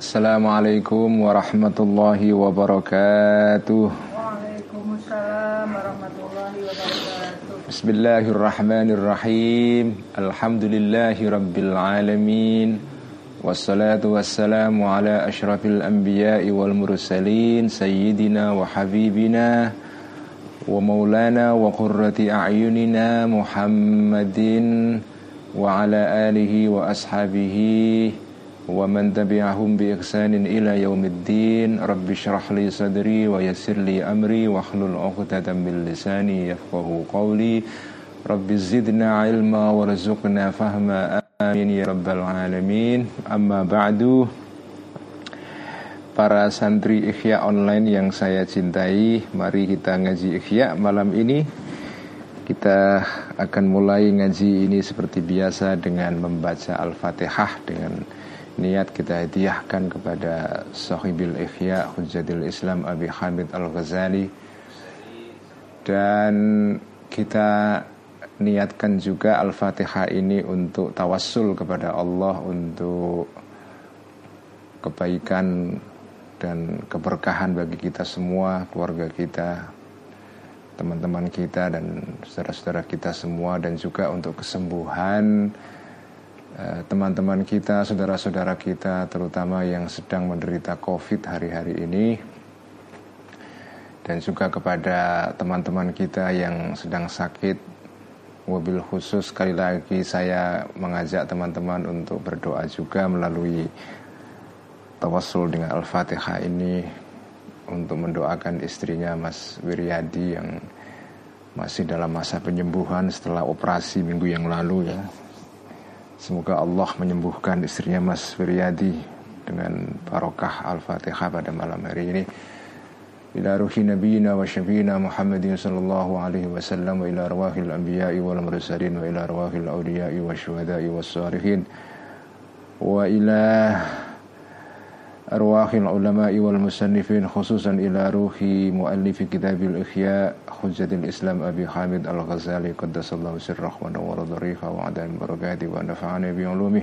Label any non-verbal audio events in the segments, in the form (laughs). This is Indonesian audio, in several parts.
Assalamualaikum warahmatullahi wabarakatuh. Waalaikumsalam warahmatullahi wabarakatuh. Bismillahirrahmanirrahim. Alhamdulillahi rabbil alamin. Wassalatu wassalamu ala ashrafil anbiya'i wal mursalin sayyidina wa habibina wa maulana wa qurrati a'yunina Muhammadin wa ala alihi wa ashabihi ومن تبعهم بإحسان إلى يوم الدين رب اشرح لي صدري ويسر لي أمري واحلل عقدة من لساني يفقه قولي رب زدنا علما وارزقنا فهما آمين يا رب العالمين أما بعد Para santri Ikhya online yang saya cintai Mari kita ngaji Ikhya malam ini Kita akan mulai ngaji ini seperti biasa Dengan membaca Al-Fatihah Dengan niat kita hadiahkan kepada sahibil ikhya Hujjatil Islam Abi Hamid Al-Ghazali. Dan kita niatkan juga Al-Fatihah ini untuk tawassul kepada Allah untuk kebaikan dan keberkahan bagi kita semua, keluarga kita, teman-teman kita dan saudara-saudara kita semua dan juga untuk kesembuhan teman-teman kita, saudara-saudara kita, terutama yang sedang menderita COVID hari-hari ini, dan juga kepada teman-teman kita yang sedang sakit. Mobil khusus sekali lagi saya mengajak teman-teman untuk berdoa juga melalui tawassul dengan Al-Fatihah ini untuk mendoakan istrinya Mas Wiryadi yang masih dalam masa penyembuhan setelah operasi minggu yang lalu ya. Semoga Allah menyembuhkan istrinya Mas Firyadi dengan barokah Al-Fatihah pada malam hari ini. Ila ruhi nabiyina wa syafiina Muhammadin sallallahu alaihi wasallam wa ila arwahil anbiya'i wal mursalin wa ila arwahil awliya'i wa syuhada'i was salihin wa ila أرواح العلماء والمصنفين خصوصا إلى روح مؤلف كتاب الإخياء حجة الإسلام أبي حامد الغزالي. قدس الله سره ونور ضريفه وعدم بركاته ونفعنا بعلومه.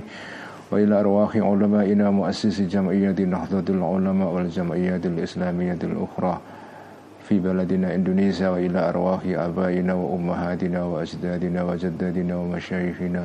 وإلى أرواح علمائنا مؤسس جمعية نهضة العلماء والجمعيات الإسلامية الأخرى في بلدنا إندونيسيا. وإلى أرواح آبائنا وأمهاتنا وأجدادنا وجدادنا ومشايخنا.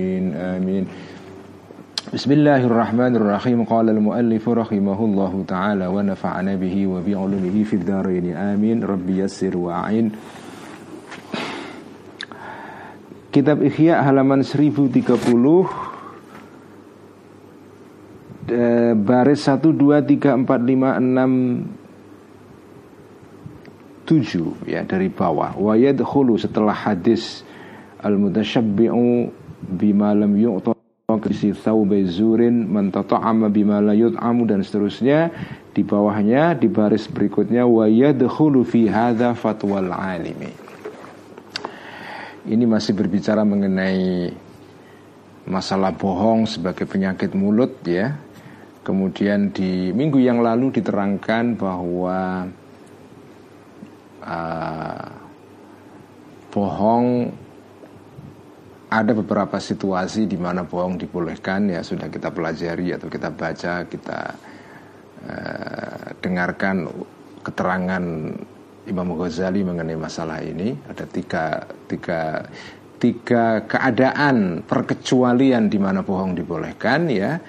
آمين بسم الله الرحمن الرحيم قال المؤلف رحمه الله تعالى ونفعنا به وبعلمه في الدارين آمين رب يسر وأعين Kitab Ihya halaman 1030 Eh, baris 1 2 3 4 5 6 7 ya dari bawah wa yadkhulu setelah hadis al mutasyabbi'u bima lam yu'ta kisi thawbi zurin man tata'ama bima la yut'amu dan seterusnya. Di bawahnya di baris berikutnya wa yadkhulu fi hadza fatwal alimi. Ini masih berbicara mengenai masalah bohong sebagai penyakit mulut ya. Kemudian di minggu yang lalu diterangkan bahwa uh, bohong ada beberapa situasi di mana bohong dibolehkan ya sudah kita pelajari atau kita baca kita uh, dengarkan keterangan Imam Ghazali mengenai masalah ini. Ada tiga tiga tiga keadaan perkecualian di mana bohong dibolehkan ya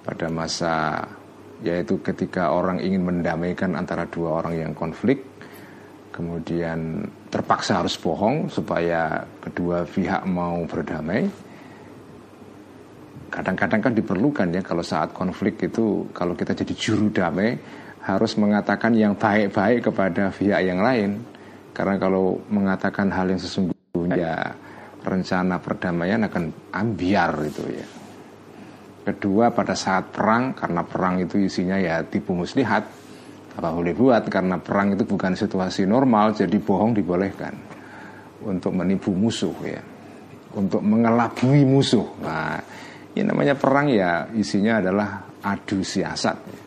pada masa yaitu ketika orang ingin mendamaikan antara dua orang yang konflik kemudian terpaksa harus bohong supaya kedua pihak mau berdamai. Kadang-kadang kan diperlukan ya kalau saat konflik itu kalau kita jadi juru damai harus mengatakan yang baik-baik kepada pihak yang lain. Karena kalau mengatakan hal yang sesungguhnya rencana perdamaian akan ambiar itu ya. Kedua pada saat perang karena perang itu isinya ya tipu muslihat apa boleh buat karena perang itu bukan situasi normal jadi bohong dibolehkan untuk menipu musuh ya untuk mengelabui musuh. Nah, ini namanya perang ya isinya adalah adu siasat.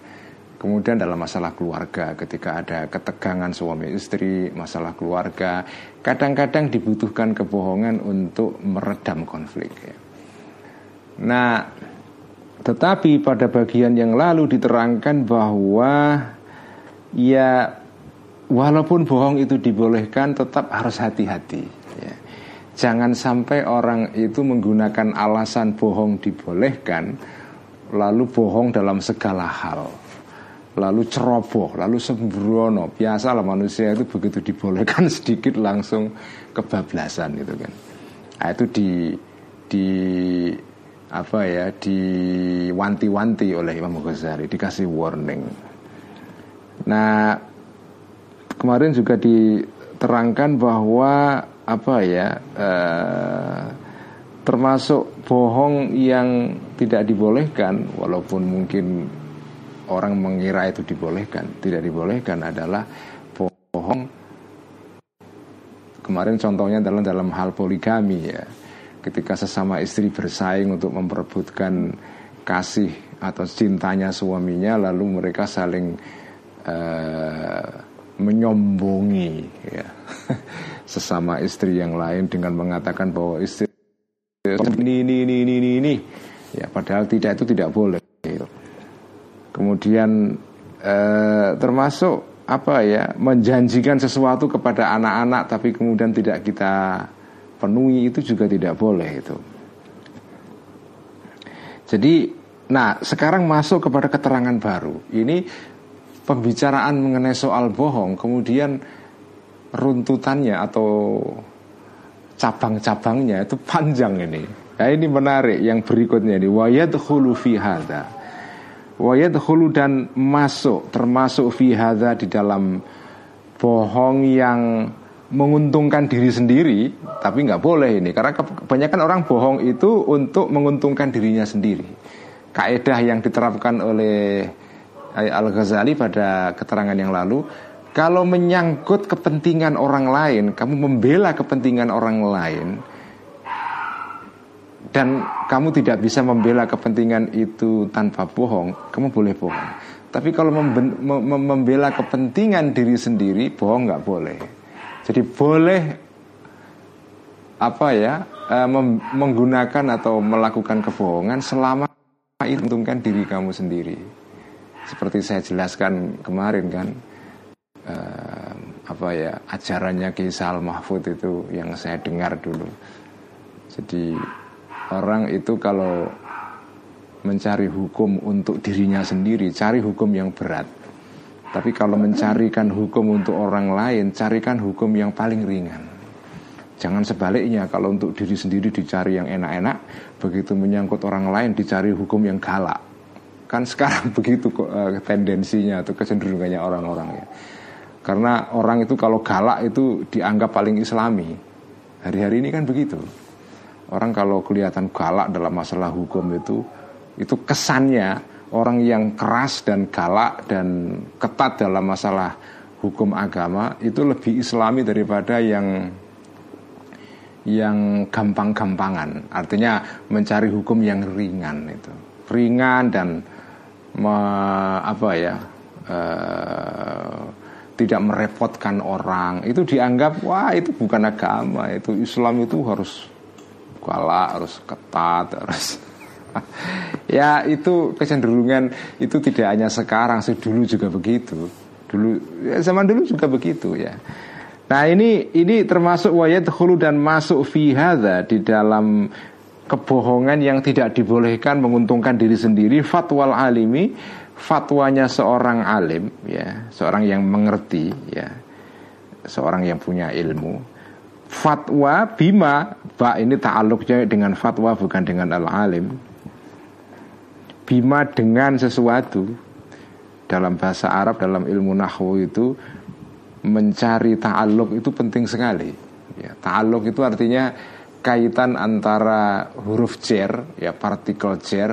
Kemudian dalam masalah keluarga ketika ada ketegangan suami istri, masalah keluarga, kadang-kadang dibutuhkan kebohongan untuk meredam konflik ya. Nah, tetapi pada bagian yang lalu diterangkan bahwa ya walaupun bohong itu dibolehkan tetap harus hati-hati. Ya. Jangan sampai orang itu menggunakan alasan bohong dibolehkan lalu bohong dalam segala hal. Lalu ceroboh, lalu sembrono. Biasalah manusia itu begitu dibolehkan (laughs) sedikit langsung kebablasan itu kan. Nah, itu di di apa ya diwanti-wanti oleh Imam Ghazali dikasih warning. Nah kemarin juga diterangkan bahwa apa ya eh, termasuk bohong yang tidak dibolehkan walaupun mungkin orang mengira itu dibolehkan tidak dibolehkan adalah bohong. Kemarin contohnya dalam dalam hal poligami ya. Ketika sesama istri bersaing untuk memperebutkan kasih atau cintanya suaminya lalu mereka saling uh, menyombongi ya. (laughs) sesama istri yang lain dengan mengatakan bahwa istri ini ini ini ini ini, ini. ya padahal tidak itu tidak boleh gitu. kemudian uh, termasuk apa ya menjanjikan sesuatu kepada anak-anak tapi kemudian tidak kita penuhi itu juga tidak boleh itu. Jadi, nah sekarang masuk kepada keterangan baru. Ini pembicaraan mengenai soal bohong, kemudian runtutannya atau cabang-cabangnya itu panjang ini. Nah ini menarik yang berikutnya ini wayad hulu fi hadha. Wayad hulu dan masuk termasuk fi hadha di dalam bohong yang menguntungkan diri sendiri, tapi nggak boleh ini karena kebanyakan orang bohong itu untuk menguntungkan dirinya sendiri. Kaidah yang diterapkan oleh Al Ghazali pada keterangan yang lalu, kalau menyangkut kepentingan orang lain, kamu membela kepentingan orang lain, dan kamu tidak bisa membela kepentingan itu tanpa bohong, kamu boleh bohong. Tapi kalau membela kepentingan diri sendiri, bohong nggak boleh. Jadi boleh apa ya eh, menggunakan atau melakukan kebohongan selama itu untungkan diri kamu sendiri. Seperti saya jelaskan kemarin kan uh, apa ya ajarannya Kisal Mahfud itu yang saya dengar dulu. Jadi orang itu kalau mencari hukum untuk dirinya sendiri, cari hukum yang berat. Tapi kalau mencarikan hukum untuk orang lain, carikan hukum yang paling ringan. Jangan sebaliknya, kalau untuk diri sendiri dicari yang enak-enak, begitu menyangkut orang lain dicari hukum yang galak. Kan sekarang (laughs) begitu uh, tendensinya atau kecenderungannya orang-orang ya. Karena orang itu kalau galak itu dianggap paling islami. Hari-hari ini kan begitu. Orang kalau kelihatan galak dalam masalah hukum itu, itu kesannya orang yang keras dan galak dan ketat dalam masalah hukum agama itu lebih islami daripada yang yang gampang-gampangan artinya mencari hukum yang ringan itu ringan dan me, apa ya uh, tidak merepotkan orang. Itu dianggap wah itu bukan agama. Itu Islam itu harus galak harus ketat harus (laughs) ya itu kecenderungan itu tidak hanya sekarang sih dulu juga begitu. Dulu ya, zaman dulu juga begitu ya. Nah ini ini termasuk wayat hulu dan masuk fi di dalam kebohongan yang tidak dibolehkan menguntungkan diri sendiri. Fatwal alimi fatwanya seorang alim ya seorang yang mengerti ya seorang yang punya ilmu. Fatwa bima ba ini ta'alluqnya dengan fatwa bukan dengan al alim bima dengan sesuatu dalam bahasa Arab dalam ilmu nahwu itu mencari ta'aluk itu penting sekali. Ya, ta'aluk itu artinya kaitan antara huruf cer ya partikel cer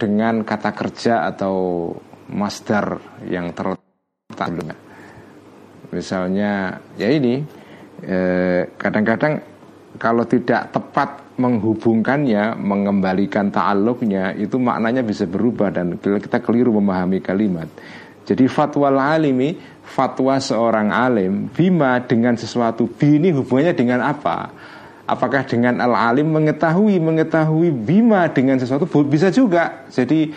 dengan kata kerja atau masdar yang terletak misalnya ya ini eh, kadang-kadang eh, kalau tidak tepat menghubungkannya, mengembalikan ta'alluqnya itu maknanya bisa berubah dan kita keliru memahami kalimat. Jadi fatwa alimi, fatwa seorang alim bima dengan sesuatu bi ini hubungannya dengan apa? Apakah dengan al-alim mengetahui mengetahui bima dengan sesuatu bisa juga. Jadi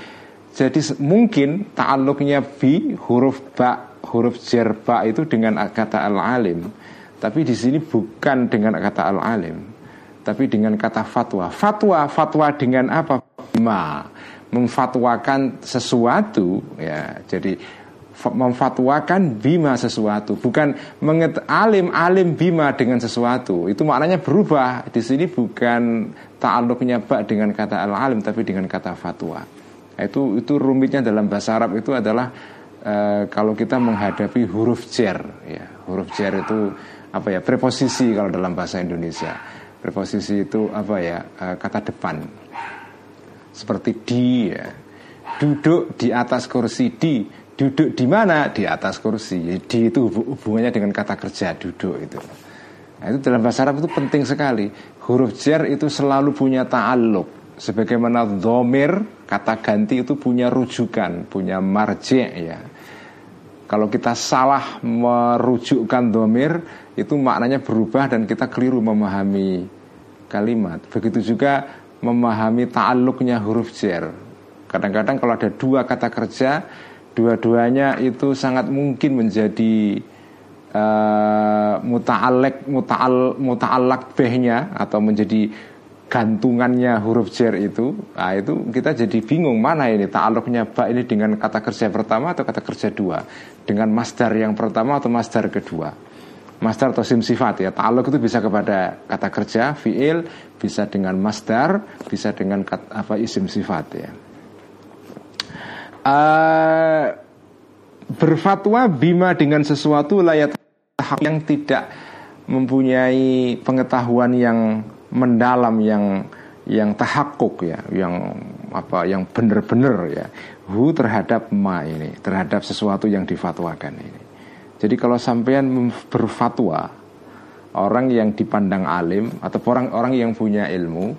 jadi mungkin ta'alluqnya bi huruf ba huruf jerba itu dengan kata al-alim. Tapi di sini bukan dengan kata al-alim, tapi dengan kata fatwa. Fatwa, fatwa dengan apa? Bima memfatwakan sesuatu ya. Jadi memfatwakan bima sesuatu bukan menget alim alim bima dengan sesuatu. Itu maknanya berubah. Di sini bukan ta'alluqnya bak dengan kata al alim tapi dengan kata fatwa. Itu itu rumitnya dalam bahasa Arab itu adalah e, kalau kita menghadapi huruf jer ya. Huruf jer itu apa ya? Preposisi kalau dalam bahasa Indonesia. Preposisi itu apa ya? E, kata depan. Seperti di ya. Duduk di atas kursi di Duduk di mana? Di atas kursi. Di itu hubungannya dengan kata kerja duduk itu. Nah, itu dalam bahasa Arab itu penting sekali. Huruf jar itu selalu punya ta'aluk. Sebagaimana domir, kata ganti itu punya rujukan, punya marje ya. Kalau kita salah merujukkan domir, itu maknanya berubah dan kita keliru memahami kalimat. Begitu juga memahami ta'aluknya huruf jar. Kadang-kadang kalau ada dua kata kerja, dua-duanya itu sangat mungkin menjadi uh, muta'alek muta'al muta'alak behnya atau menjadi gantungannya huruf jer itu. Nah itu kita jadi bingung mana ini ta'aluknya ba ini dengan kata kerja pertama atau kata kerja dua? Dengan masdar yang pertama atau masdar kedua? Masdar atau sim sifat ya ta'aluk itu bisa kepada kata kerja fiil bisa dengan masdar bisa dengan kata, apa isim sifat ya uh, berfatwa bima dengan sesuatu layat yang tidak mempunyai pengetahuan yang mendalam yang yang tahakuk ya, yang apa yang benar-benar ya, hu terhadap ma ini, terhadap sesuatu yang difatwakan ini. Jadi kalau sampean berfatwa orang yang dipandang alim atau orang-orang yang punya ilmu,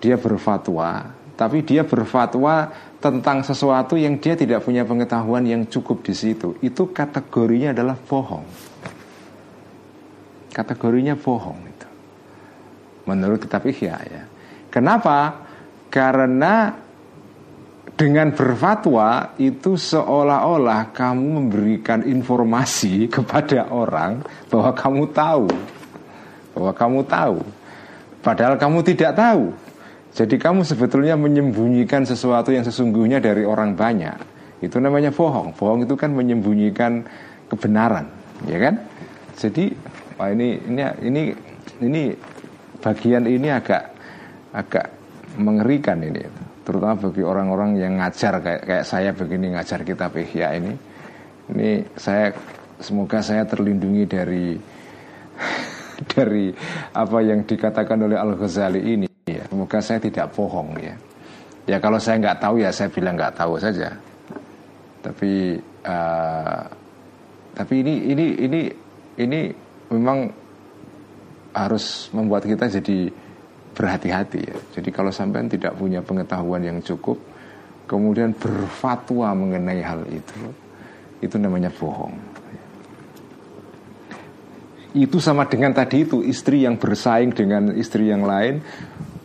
dia berfatwa, tapi dia berfatwa tentang sesuatu yang dia tidak punya pengetahuan yang cukup di situ, itu kategorinya adalah bohong. Kategorinya bohong itu. Menurut kitab Ihya ya. Kenapa? Karena dengan berfatwa itu seolah-olah kamu memberikan informasi (laughs) kepada orang bahwa kamu tahu. Bahwa kamu tahu. Padahal kamu tidak tahu. Jadi kamu sebetulnya menyembunyikan sesuatu yang sesungguhnya dari orang banyak. Itu namanya bohong. Bohong itu kan menyembunyikan kebenaran, ya kan? Jadi wah ini ini ini ini bagian ini agak agak mengerikan ini, terutama bagi orang-orang yang ngajar kayak kayak saya begini ngajar kitab Ihya ini. Ini saya semoga saya terlindungi dari (laughs) dari apa yang dikatakan oleh Al Ghazali ini. Semoga saya tidak bohong ya. Ya kalau saya nggak tahu ya saya bilang nggak tahu saja. Tapi uh, tapi ini ini ini ini memang harus membuat kita jadi berhati-hati ya. Jadi kalau sampai tidak punya pengetahuan yang cukup, kemudian berfatwa mengenai hal itu, itu namanya bohong. Itu sama dengan tadi itu istri yang bersaing dengan istri yang lain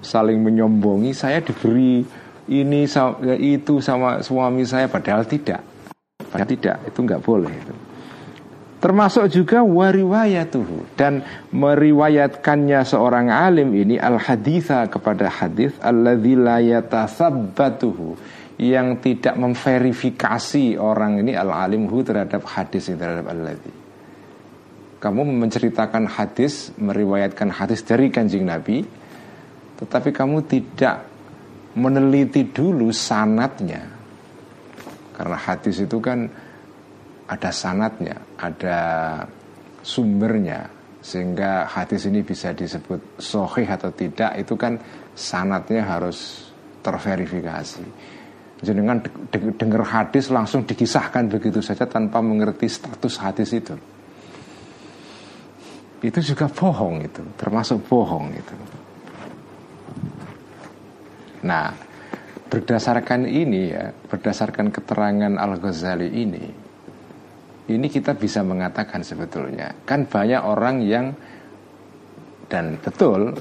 saling menyombongi saya diberi ini itu sama suami saya padahal tidak. Padahal tidak itu nggak boleh itu. Termasuk juga wariwayatuhu. Dan meriwayatkannya seorang alim ini al haditha kepada hadis alladzi yang tidak memverifikasi orang ini al alimhu terhadap hadis ini terhadap alladzi. Kamu menceritakan hadis meriwayatkan hadis dari kanjeng Nabi tetapi kamu tidak meneliti dulu sanatnya karena hadis itu kan ada sanatnya ada sumbernya sehingga hadis ini bisa disebut sohih atau tidak itu kan sanatnya harus terverifikasi. Jenengan dengar hadis langsung dikisahkan begitu saja tanpa mengerti status hadis itu. Itu juga bohong itu, termasuk bohong itu. Nah, berdasarkan ini ya, berdasarkan keterangan Al-Ghazali ini, ini kita bisa mengatakan sebetulnya kan banyak orang yang dan betul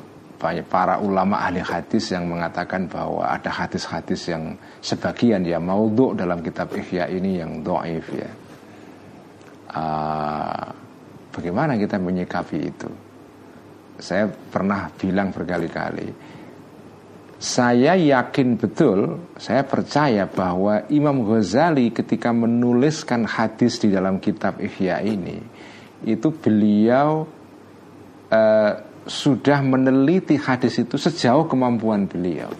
banyak para ulama ahli hadis yang mengatakan bahwa ada hadis-hadis yang sebagian ya maudhu dalam kitab Ihya ini yang doif ya. Uh, bagaimana kita menyikapi itu? Saya pernah bilang berkali-kali, saya yakin betul, saya percaya bahwa Imam Ghazali ketika menuliskan hadis di dalam kitab Ihya ini, itu beliau uh, sudah meneliti hadis itu sejauh kemampuan beliau.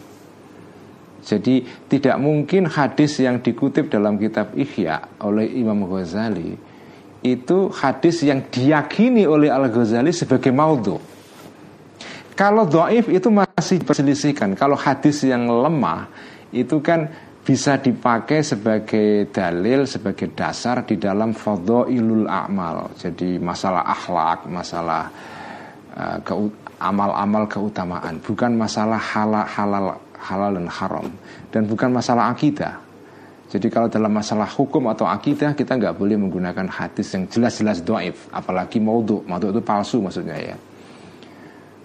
Jadi tidak mungkin hadis yang dikutip dalam kitab Ihya oleh Imam Ghazali itu hadis yang diyakini oleh Al Ghazali sebagai maudhu. Kalau doif itu masih perselisihkan. Kalau hadis yang lemah itu kan bisa dipakai sebagai dalil, sebagai dasar di dalam ilul a'mal. Jadi masalah akhlak, masalah Eh, amal-amal keutamaan, bukan masalah halal, halal halal dan haram dan bukan masalah akidah. Jadi kalau dalam masalah hukum atau akidah kita nggak boleh menggunakan hadis yang jelas-jelas doif, apalagi maudhu, maudhu itu palsu maksudnya ya.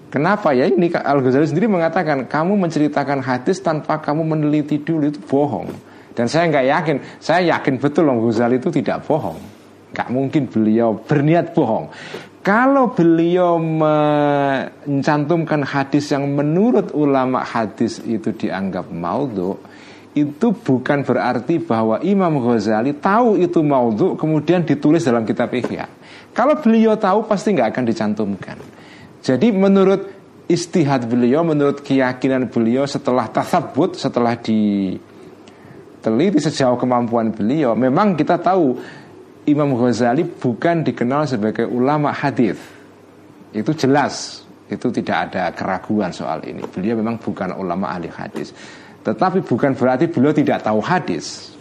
Kenapa ya ini Al Ghazali sendiri mengatakan kamu menceritakan hadis tanpa kamu meneliti dulu itu bohong. Dan saya nggak yakin, saya yakin betul Al Ghazali itu tidak bohong. Gak mungkin beliau berniat bohong. Kalau beliau mencantumkan hadis yang menurut ulama hadis itu dianggap maudhu, itu bukan berarti bahwa Imam Ghazali tahu itu maudhu kemudian ditulis dalam kitab Ihya. Kalau beliau tahu pasti nggak akan dicantumkan. Jadi menurut istihad beliau, menurut keyakinan beliau setelah tasabut, setelah diteliti sejauh kemampuan beliau, memang kita tahu Imam Ghazali bukan dikenal sebagai ulama hadis. Itu jelas, itu tidak ada keraguan soal ini. Beliau memang bukan ulama ahli hadis. Tetapi bukan berarti beliau tidak tahu hadis.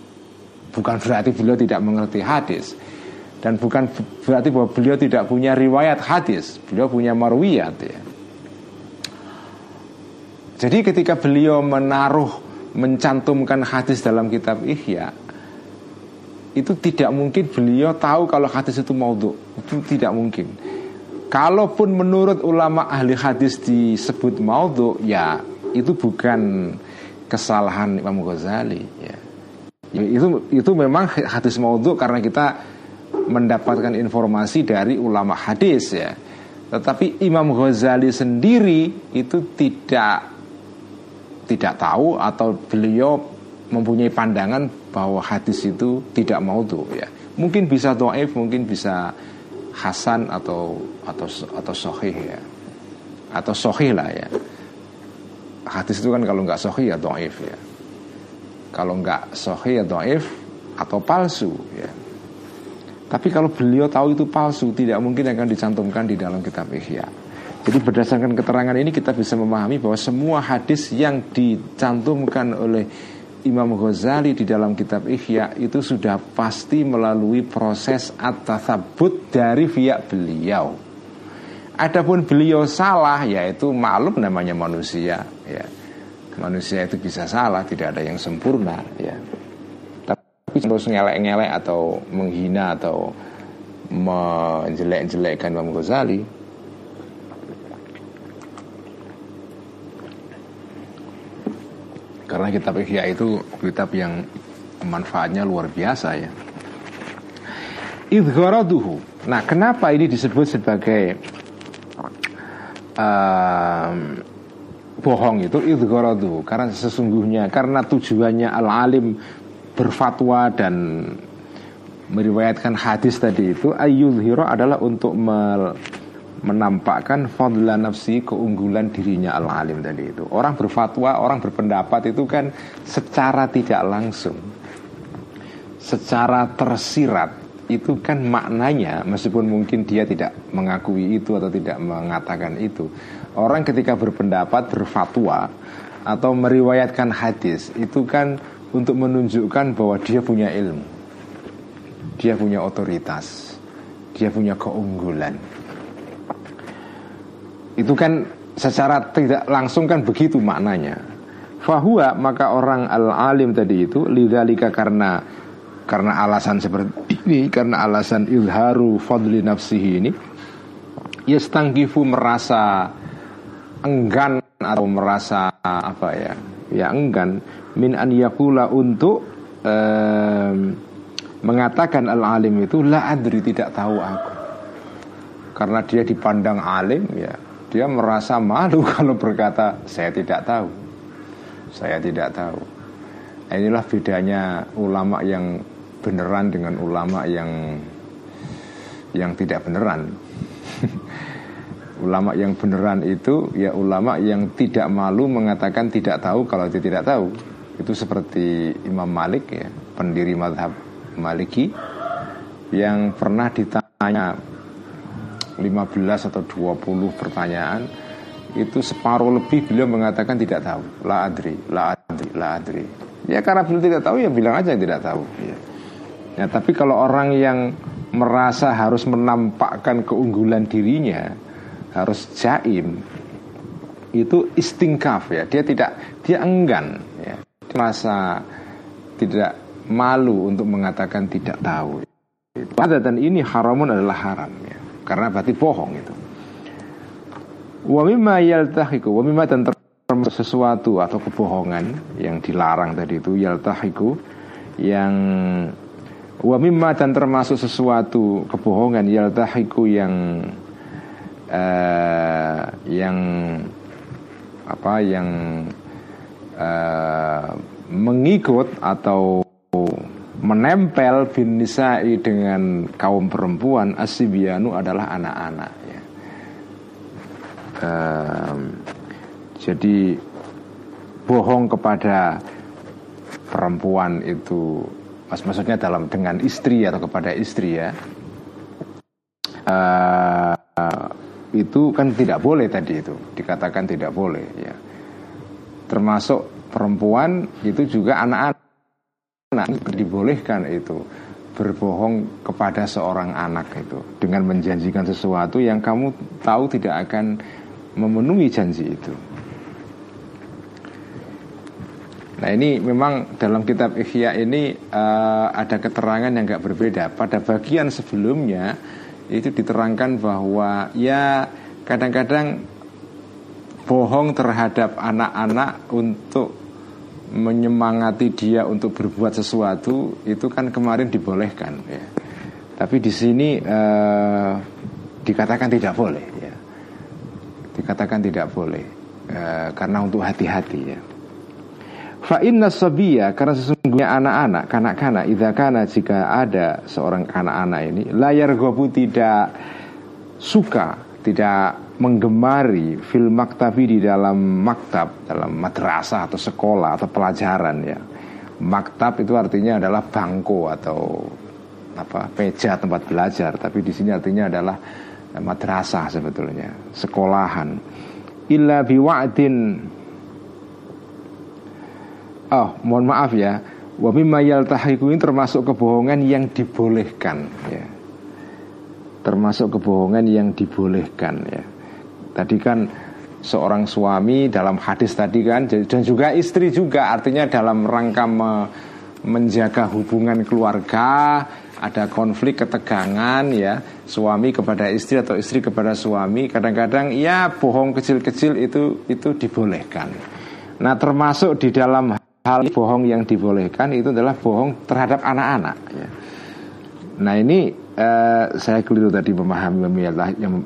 Bukan berarti beliau tidak mengerti hadis. Dan bukan berarti bahwa beliau tidak punya riwayat hadis. Beliau punya marwiyat ya. Jadi ketika beliau menaruh mencantumkan hadis dalam kitab Ihya itu tidak mungkin beliau tahu kalau hadis itu maudhu itu tidak mungkin kalaupun menurut ulama ahli hadis disebut maudhu ya itu bukan kesalahan Imam Ghazali ya. ya itu itu memang hadis maudhu karena kita mendapatkan informasi dari ulama hadis ya. Tetapi Imam Ghazali sendiri itu tidak tidak tahu atau beliau mempunyai pandangan bahwa hadis itu tidak mau tuh ya. Mungkin bisa doaif mungkin bisa hasan atau atau atau sohih ya. Atau sohih lah ya. Hadis itu kan kalau nggak sohih ya doaif ya. Kalau nggak sohih ya doaif atau palsu ya tapi kalau beliau tahu itu palsu tidak mungkin akan dicantumkan di dalam kitab Ihya jadi berdasarkan keterangan ini kita bisa memahami bahwa semua hadis yang dicantumkan oleh Imam Ghazali di dalam kitab Ihya itu sudah pasti melalui proses at-tathabut dari pihak beliau. Adapun beliau salah yaitu maklum namanya manusia ya. Manusia itu bisa salah, tidak ada yang sempurna ya. Terus ngelek-ngelek atau menghina atau menjelek-jelekkan Imam Ghazali Karena kitab Ihya itu kitab yang manfaatnya luar biasa ya. Idgharaduhu. Nah, kenapa ini disebut sebagai um, bohong itu idgharaduhu? Karena sesungguhnya karena tujuannya al-alim berfatwa dan meriwayatkan hadis tadi itu ayyudhira adalah untuk menampakkan fadla nafsi keunggulan dirinya al-alim tadi itu. Orang berfatwa, orang berpendapat itu kan secara tidak langsung secara tersirat itu kan maknanya meskipun mungkin dia tidak mengakui itu atau tidak mengatakan itu. Orang ketika berpendapat berfatwa atau meriwayatkan hadis itu kan untuk menunjukkan bahwa dia punya ilmu, dia punya otoritas, dia punya keunggulan. Itu kan secara tidak langsung kan begitu maknanya. Fahuwa maka orang al-alim tadi itu lidalika karena karena alasan seperti ini karena alasan ilharu fadli nafsihi ini yastangkifu merasa enggan atau merasa apa ya ya enggan. Min an yakula untuk um, mengatakan al alim itu la adri tidak tahu aku. Karena dia dipandang alim ya dia merasa malu (laughs) kalau berkata saya tidak tahu. Saya tidak tahu. Inilah bedanya ulama yang beneran dengan ulama yang yang tidak beneran ulama yang beneran itu ya ulama yang tidak malu mengatakan tidak tahu kalau dia tidak tahu. Itu seperti Imam Malik ya pendiri madhab Maliki yang pernah ditanya 15 atau 20 pertanyaan itu separuh lebih beliau mengatakan tidak tahu. La adri la adri la adri. Ya karena beliau tidak tahu ya bilang aja tidak tahu ya. ya tapi kalau orang yang merasa harus menampakkan keunggulan dirinya harus jaim. Itu istingkaf ya. Dia tidak dia enggan ya. Merasa tidak malu untuk mengatakan tidak tahu. Pada dan ini haramun adalah haram ya. Karena berarti bohong itu. Wa mimma yaltahiku wa mimma dan termasuk sesuatu atau kebohongan yang dilarang tadi itu yaltahiku yang wa mimma dan termasuk sesuatu kebohongan yaltahiku yang uh, yang apa yang uh, mengikut atau menempel bin nisa'i dengan kaum perempuan asibianu adalah anak-anak ya. uh, jadi bohong kepada perempuan itu maksudnya dalam dengan istri atau kepada istri ya uh, itu kan tidak boleh tadi itu dikatakan tidak boleh ya termasuk perempuan itu juga anak-anak dibolehkan itu berbohong kepada seorang anak itu dengan menjanjikan sesuatu yang kamu tahu tidak akan memenuhi janji itu. Nah ini memang dalam kitab Ihya ini uh, ada keterangan yang nggak berbeda. Pada bagian sebelumnya itu diterangkan bahwa ya kadang-kadang bohong terhadap anak-anak untuk menyemangati dia untuk berbuat sesuatu itu kan kemarin dibolehkan ya. Tapi di sini eh, dikatakan tidak boleh ya. Dikatakan tidak boleh eh, karena untuk hati-hati ya. Fa inna karena sesungguhnya anak-anak kanak-kanak. Idza kana jika ada seorang anak-anak ini layar gobu tidak suka tidak menggemari film maktabi di dalam maktab dalam madrasah atau sekolah atau pelajaran ya. Maktab itu artinya adalah bangku atau apa meja tempat belajar tapi di sini artinya adalah madrasah sebetulnya sekolahan. Illa biwa'din. Oh, mohon maaf ya. Wa mimma yaltahiku ini termasuk kebohongan yang dibolehkan ya. Termasuk kebohongan yang dibolehkan ya. Tadi kan seorang suami dalam hadis tadi kan dan juga istri juga artinya dalam rangka me, menjaga hubungan keluarga ada konflik ketegangan ya suami kepada istri atau istri kepada suami kadang-kadang ya bohong kecil-kecil itu itu dibolehkan nah termasuk di dalam hal bohong yang dibolehkan itu adalah bohong terhadap anak-anak ya. Nah ini uh, saya keliru tadi memahami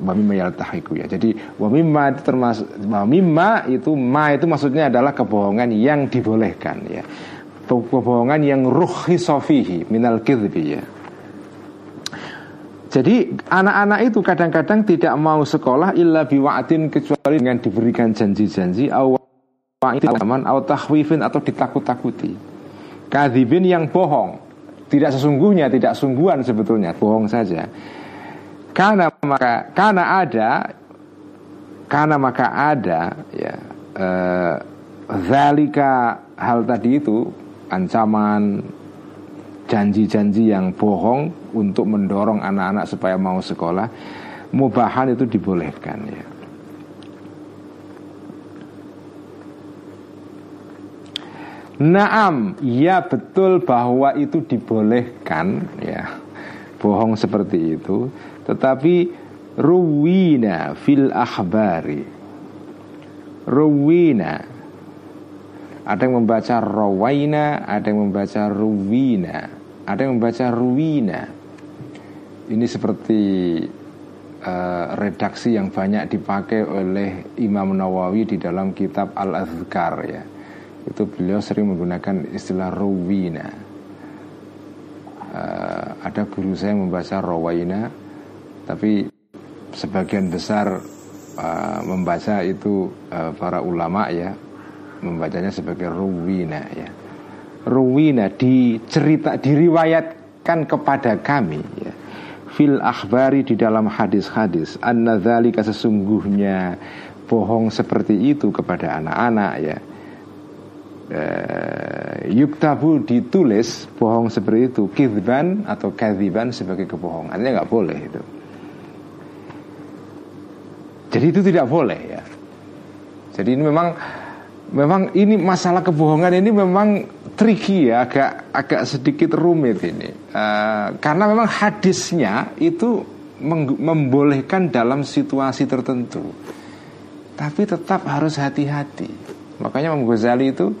wamimma tahiku ya. Jadi wamimma itu termasuk wamimma itu ma itu maksudnya adalah kebohongan yang dibolehkan ya. Kebohongan yang ruhi sofihi minal kidbi ya. Jadi anak-anak itu kadang-kadang tidak mau sekolah illa biwa'atin kecuali dengan diberikan janji-janji awal aman atau tahwifin atau ditakut-takuti. Kadibin yang bohong, tidak sesungguhnya, tidak sungguhan sebetulnya, bohong saja. Karena maka karena ada karena maka ada ya eh, zalika hal tadi itu ancaman janji-janji yang bohong untuk mendorong anak-anak supaya mau sekolah mubahan itu dibolehkan ya Naam, ya betul bahwa itu dibolehkan ya. Bohong seperti itu, tetapi ruwina fil akhbari. Ruwina. Ada yang membaca rawaina, ada yang membaca ruwina, ada yang membaca ruwina. Ini seperti uh, redaksi yang banyak dipakai oleh Imam Nawawi di dalam kitab Al-Azkar ya itu beliau sering menggunakan istilah rawina. Uh, ada guru saya membaca rawaina tapi sebagian besar uh, membaca itu uh, para ulama ya membacanya sebagai rawina ya. Rawina dicerita diriwayatkan kepada kami ya. Fil akhbari di dalam hadis-hadis anna dzalika sesungguhnya bohong seperti itu kepada anak-anak ya uh, yuktabu ditulis bohong seperti itu. Kidban atau kadiban sebagai kebohongan. Ini nggak boleh itu. Jadi itu tidak boleh ya. Jadi ini memang memang ini masalah kebohongan ini memang tricky ya. Agak agak sedikit rumit ini. Uh, karena memang hadisnya itu membolehkan dalam situasi tertentu. Tapi tetap harus hati-hati. Makanya Imam Ghazali itu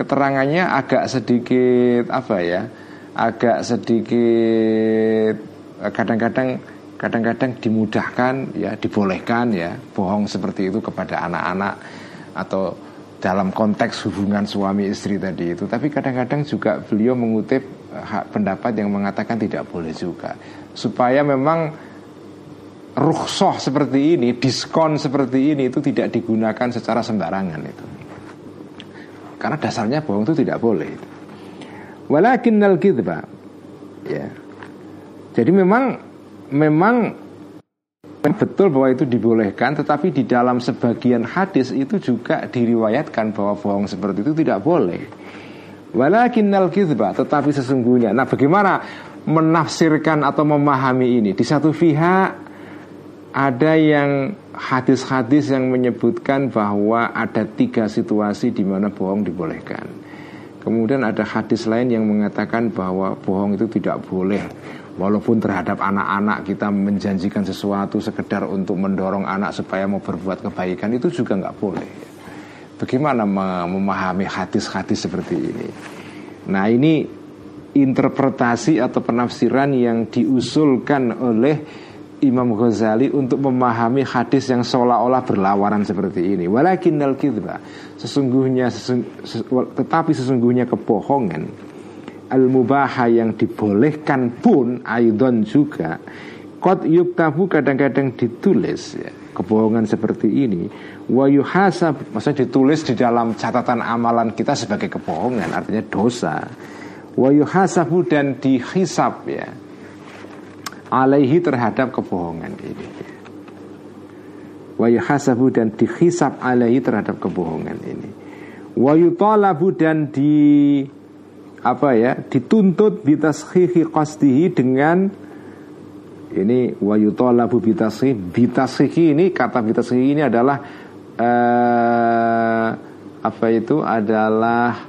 keterangannya agak sedikit apa ya agak sedikit eh, kadang-kadang kadang-kadang dimudahkan ya dibolehkan ya bohong seperti itu kepada anak-anak atau dalam konteks hubungan suami istri tadi itu. Tapi kadang-kadang juga beliau mengutip eh, hak pendapat yang mengatakan tidak boleh juga. Supaya memang rukhsah seperti ini diskon seperti ini itu tidak digunakan secara sembarangan itu karena dasarnya bohong itu tidak boleh. Walakinnal kidba ya. Jadi memang memang betul bahwa itu dibolehkan tetapi di dalam sebagian hadis itu juga diriwayatkan bahwa bohong seperti itu tidak boleh. Walakinnal kidba tetapi sesungguhnya nah bagaimana menafsirkan atau memahami ini di satu pihak ada yang hadis-hadis yang menyebutkan bahwa ada tiga situasi di mana bohong dibolehkan. Kemudian ada hadis lain yang mengatakan bahwa bohong itu tidak boleh Walaupun terhadap anak-anak kita menjanjikan sesuatu sekedar untuk mendorong anak supaya mau berbuat kebaikan itu juga nggak boleh. Bagaimana memahami hadis-hadis seperti ini? Nah ini interpretasi atau penafsiran yang diusulkan oleh Imam Ghazali untuk memahami hadis yang seolah-olah berlawanan seperti ini. Walakinnal kidba sesungguhnya sesung, ses, tetapi sesungguhnya kebohongan. Al mubaha yang dibolehkan pun aidon juga. Kot yuktabu kadang-kadang ditulis ya, kebohongan seperti ini. Wa yuhasab maksudnya ditulis di dalam catatan amalan kita sebagai kebohongan artinya dosa. Wa yuhasabu dan dihisab ya alaihi terhadap kebohongan ini. Wa yuhasabu dan dihisab alaihi terhadap kebohongan ini. Wa yutalabu dan di apa ya dituntut bitashihi qasdihi dengan ini wa yutalabu bitashihi bitashihi ini kata bitashihi ini adalah uh, apa itu adalah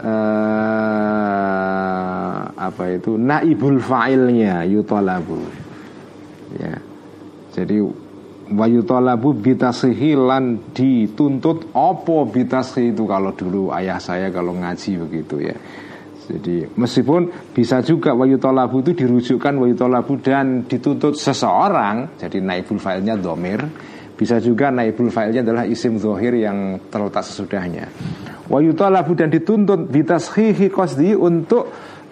uh, apa itu? Naibul fa'ilnya yutolabu ya. Jadi wa yutolabu bitasihi lan dituntut opo bitasihi itu kalau dulu ayah saya kalau ngaji begitu ya. Jadi meskipun bisa juga wayutolabu itu dirujukkan wayutolabu dan dituntut seseorang jadi naibul fa'ilnya domir bisa juga naibul fa'ilnya adalah isim zohir yang terletak sesudahnya. Wa yutalabu dan dituntut bitashihi qasdi untuk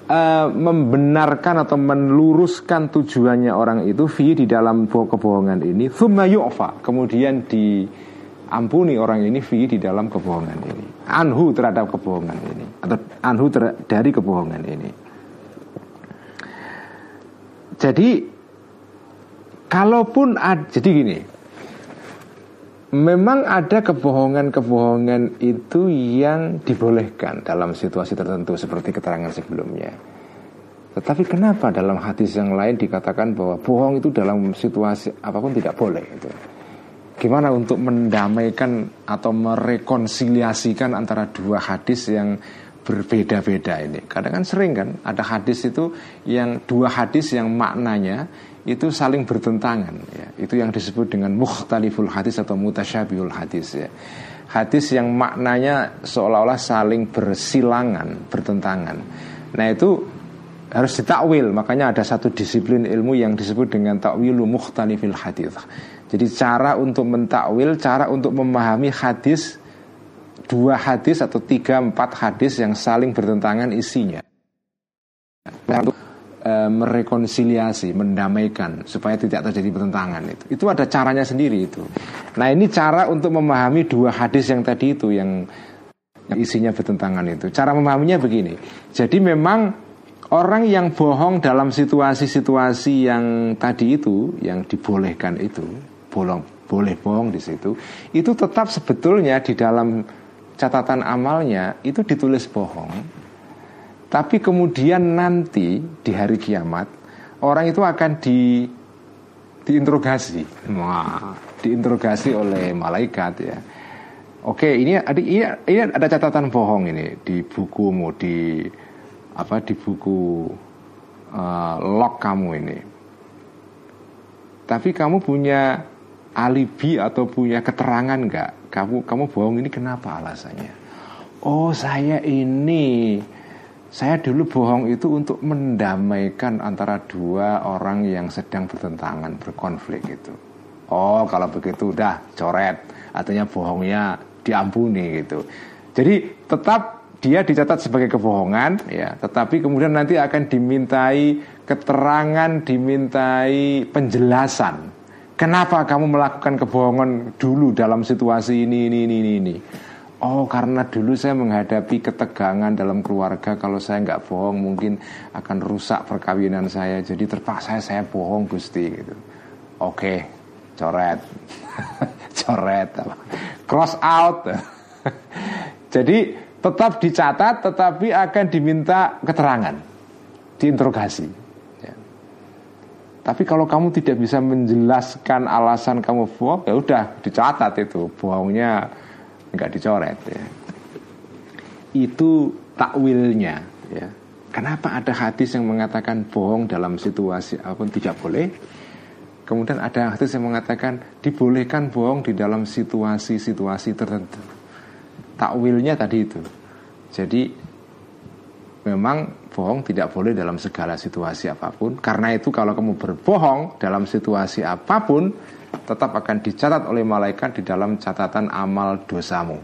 uh, membenarkan atau meluruskan tujuannya orang itu fi di dalam kebohongan ini. Yu'fa. Kemudian diampuni orang ini fi di dalam kebohongan ini. Anhu terhadap kebohongan ini. Atau anhu dari kebohongan ini. Jadi kalaupun ad, jadi gini memang ada kebohongan-kebohongan itu yang dibolehkan dalam situasi tertentu seperti keterangan sebelumnya. Tetapi kenapa dalam hadis yang lain dikatakan bahwa bohong itu dalam situasi apa pun tidak boleh itu? Gimana untuk mendamaikan atau merekonsiliasikan antara dua hadis yang berbeda-beda ini? Kadang kan sering kan ada hadis itu yang dua hadis yang maknanya itu saling bertentangan ya. Itu yang disebut dengan mukhtaliful hadis atau mutasyabihul hadis ya. Hadis yang maknanya seolah-olah saling bersilangan, bertentangan. Nah, itu harus ditakwil, makanya ada satu disiplin ilmu yang disebut dengan takwilu mukhtalifil hadis. Jadi cara untuk mentakwil, cara untuk memahami hadis dua hadis atau tiga empat hadis yang saling bertentangan isinya. Nah, e, merekonsiliasi, mendamaikan supaya tidak terjadi pertentangan itu. Itu ada caranya sendiri itu. Nah, ini cara untuk memahami dua hadis yang tadi itu yang, isinya bertentangan itu. Cara memahaminya begini. Jadi memang orang yang bohong dalam situasi-situasi yang tadi itu, yang dibolehkan itu, bolong boleh bohong di situ, itu tetap sebetulnya di dalam catatan amalnya itu ditulis bohong tapi kemudian nanti di hari kiamat orang itu akan di diinterogasi, Wah, diinterogasi oleh malaikat ya. Oke, ini ada ini, ini ada catatan bohong ini di bukumu di apa di buku uh, log kamu ini. Tapi kamu punya alibi atau punya keterangan nggak? Kamu kamu bohong ini kenapa alasannya? Oh saya ini saya dulu bohong itu untuk mendamaikan antara dua orang yang sedang bertentangan, berkonflik itu. Oh, kalau begitu udah coret, artinya bohongnya diampuni gitu. Jadi tetap dia dicatat sebagai kebohongan ya, tetapi kemudian nanti akan dimintai keterangan, dimintai penjelasan. Kenapa kamu melakukan kebohongan dulu dalam situasi ini ini ini ini? Oh karena dulu saya menghadapi ketegangan dalam keluarga. Kalau saya nggak bohong mungkin akan rusak perkawinan saya. Jadi terpaksa saya bohong Gusti gitu. Oke coret. (laughs) Coret Cross out. (laughs) Jadi tetap dicatat tetapi akan diminta keterangan Diinterogasi. Ya. Tapi kalau kamu tidak bisa menjelaskan alasan kamu bohong ya udah dicatat itu. Bohongnya nggak dicoret ya. Itu takwilnya ya. Kenapa ada hadis yang mengatakan bohong dalam situasi apa pun tidak boleh? Kemudian ada hadis yang mengatakan dibolehkan bohong di dalam situasi-situasi tertentu. Takwilnya tadi itu. Jadi memang bohong tidak boleh dalam segala situasi apa pun. Karena itu kalau kamu berbohong dalam situasi apa pun, tetap akan dicatat oleh malaikat di dalam catatan amal dosamu.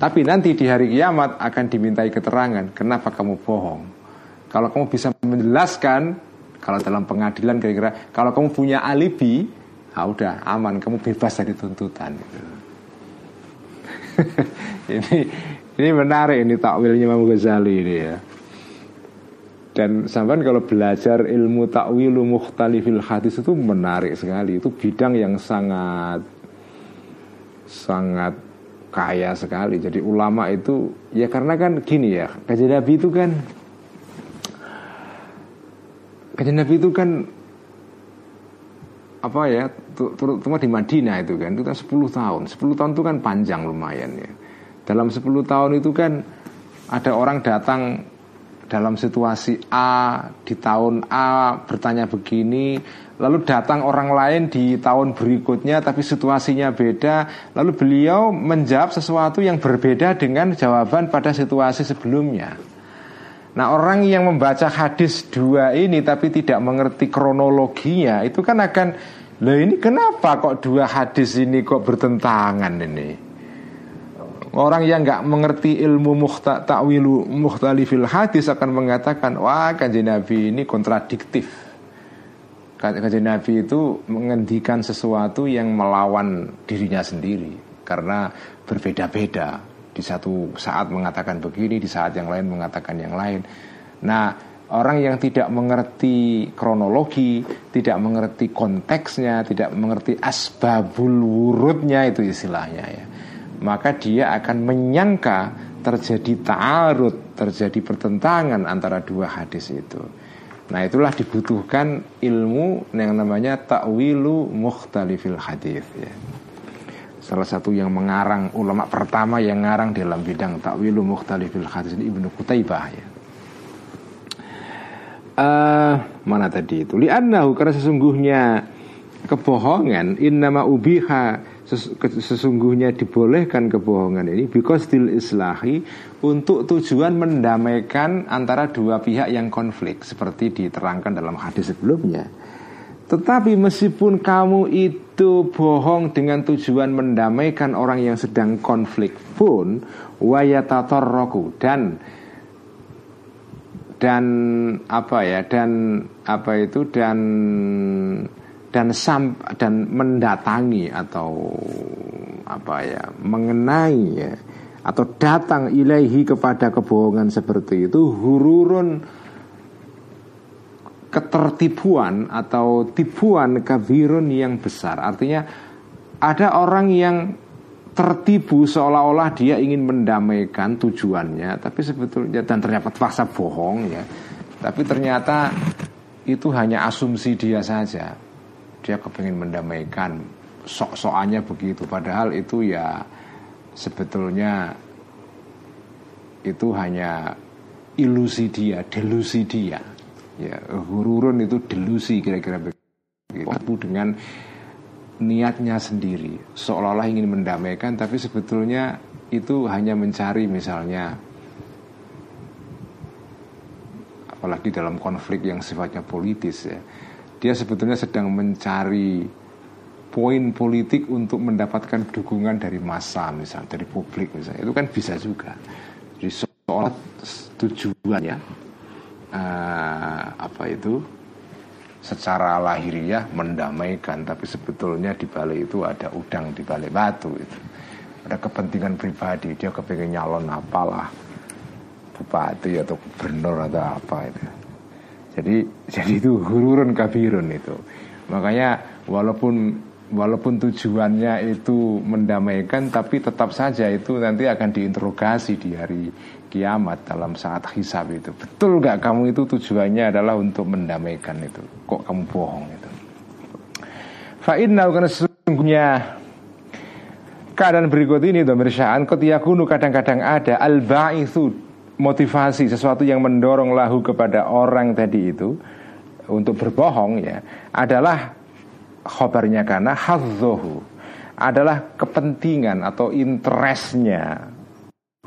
Tapi nanti di hari kiamat akan dimintai keterangan kenapa kamu bohong. Kalau kamu bisa menjelaskan, kalau dalam pengadilan kira-kira, kalau kamu punya alibi, ah udah aman, kamu bebas dari tuntutan. (laughs) ini ini menarik ini takwilnya Imam Ghazali ini ya. Dan sampai kalau belajar ilmu takwilu mukhtalifil hadis itu menarik sekali. Itu bidang yang sangat sangat kaya sekali. Jadi ulama itu ya karena kan gini ya, kajian Nabi itu kan kajian Nabi itu kan apa ya terutama di Madinah itu kan itu kan 10 tahun 10 tahun itu kan panjang lumayan ya dalam 10 tahun itu kan ada orang datang dalam situasi A di tahun A bertanya begini lalu datang orang lain di tahun berikutnya tapi situasinya beda lalu beliau menjawab sesuatu yang berbeda dengan jawaban pada situasi sebelumnya. Nah orang yang membaca hadis dua ini tapi tidak mengerti kronologinya itu kan akan Loh ini kenapa kok dua hadis ini kok bertentangan ini Orang yang nggak mengerti ilmu muhta, takwilu muhtalifil hadis akan mengatakan wah kanjeng Nabi ini kontradiktif. Kanjeng Nabi itu mengendikan sesuatu yang melawan dirinya sendiri karena berbeda-beda. Di satu saat mengatakan begini, di saat yang lain mengatakan yang lain. Nah, Orang yang tidak mengerti kronologi, tidak mengerti konteksnya, tidak mengerti asbabul wurudnya itu istilahnya ya. Maka dia akan menyangka terjadi ta'arud, terjadi pertentangan antara dua hadis itu. Nah itulah dibutuhkan ilmu yang namanya ta'wilu mukhtalifil hadis ya. Salah satu yang mengarang ulama pertama yang ngarang dalam bidang ta'wilu mukhtalifil hadis ini Ibnu Qutaibah ya uh, mana tadi itu li'annahu karena sesungguhnya kebohongan innama ubiha sesungguhnya dibolehkan kebohongan ini because til islahi untuk tujuan mendamaikan antara dua pihak yang konflik seperti diterangkan dalam hadis sebelumnya. Tetapi meskipun kamu itu bohong dengan tujuan mendamaikan orang yang sedang konflik pun wayatatorroku dan dan apa ya dan apa itu dan dan sam dan mendatangi atau apa ya mengenai ya atau datang ilahi kepada kebohongan seperti itu hururun ketertipuan atau tipuan kabirun yang besar. Artinya ada orang yang tertipu seolah-olah dia ingin mendamaikan tujuannya tapi sebetulnya dan ternyata terpaksa bohong ya tapi ternyata itu hanya asumsi dia saja dia kepingin mendamaikan sok-sokannya begitu. Padahal itu ya sebetulnya itu hanya ilusi dia delusi dia. Ya hururun itu delusi kira-kira begitu. Dengan niatnya sendiri seolah-olah ingin mendamaikan tapi sebetulnya itu hanya mencari misalnya apalagi dalam konflik yang sifatnya politis ya dia sebetulnya sedang mencari poin politik untuk mendapatkan dukungan dari massa misalnya dari publik misalnya itu kan bisa juga. Jadi seolah tujuannya uh, apa itu secara lahiriah mendamaikan tapi sebetulnya di balik itu ada udang di balik batu itu. Ada kepentingan pribadi dia kepingin nyalon apalah bupati atau gubernur atau apa itu jadi (laughs) jadi itu hururun kabirun itu. Makanya walaupun walaupun tujuannya itu mendamaikan tapi tetap saja itu nanti akan diinterogasi di hari kiamat dalam saat hisab itu. Betul gak kamu itu tujuannya adalah untuk mendamaikan itu? Kok kamu bohong itu? Fa'inna karena sesungguhnya keadaan berikut ini domir sya'an kadang-kadang ada al itu motivasi sesuatu yang mendorong lahu kepada orang tadi itu untuk berbohong ya adalah khobarnya karena hadzohu adalah kepentingan atau interestnya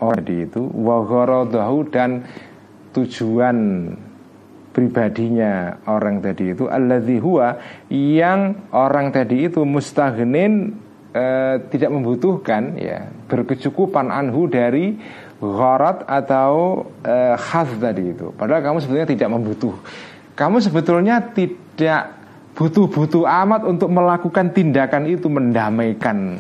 orang tadi itu wagorodahu dan tujuan pribadinya orang tadi itu alladzi huwa yang orang tadi itu mustaghnin e, tidak membutuhkan ya berkecukupan anhu dari gharat atau e, khas tadi itu. Padahal kamu sebetulnya tidak membutuh. Kamu sebetulnya tidak butuh-butuh amat untuk melakukan tindakan itu mendamaikan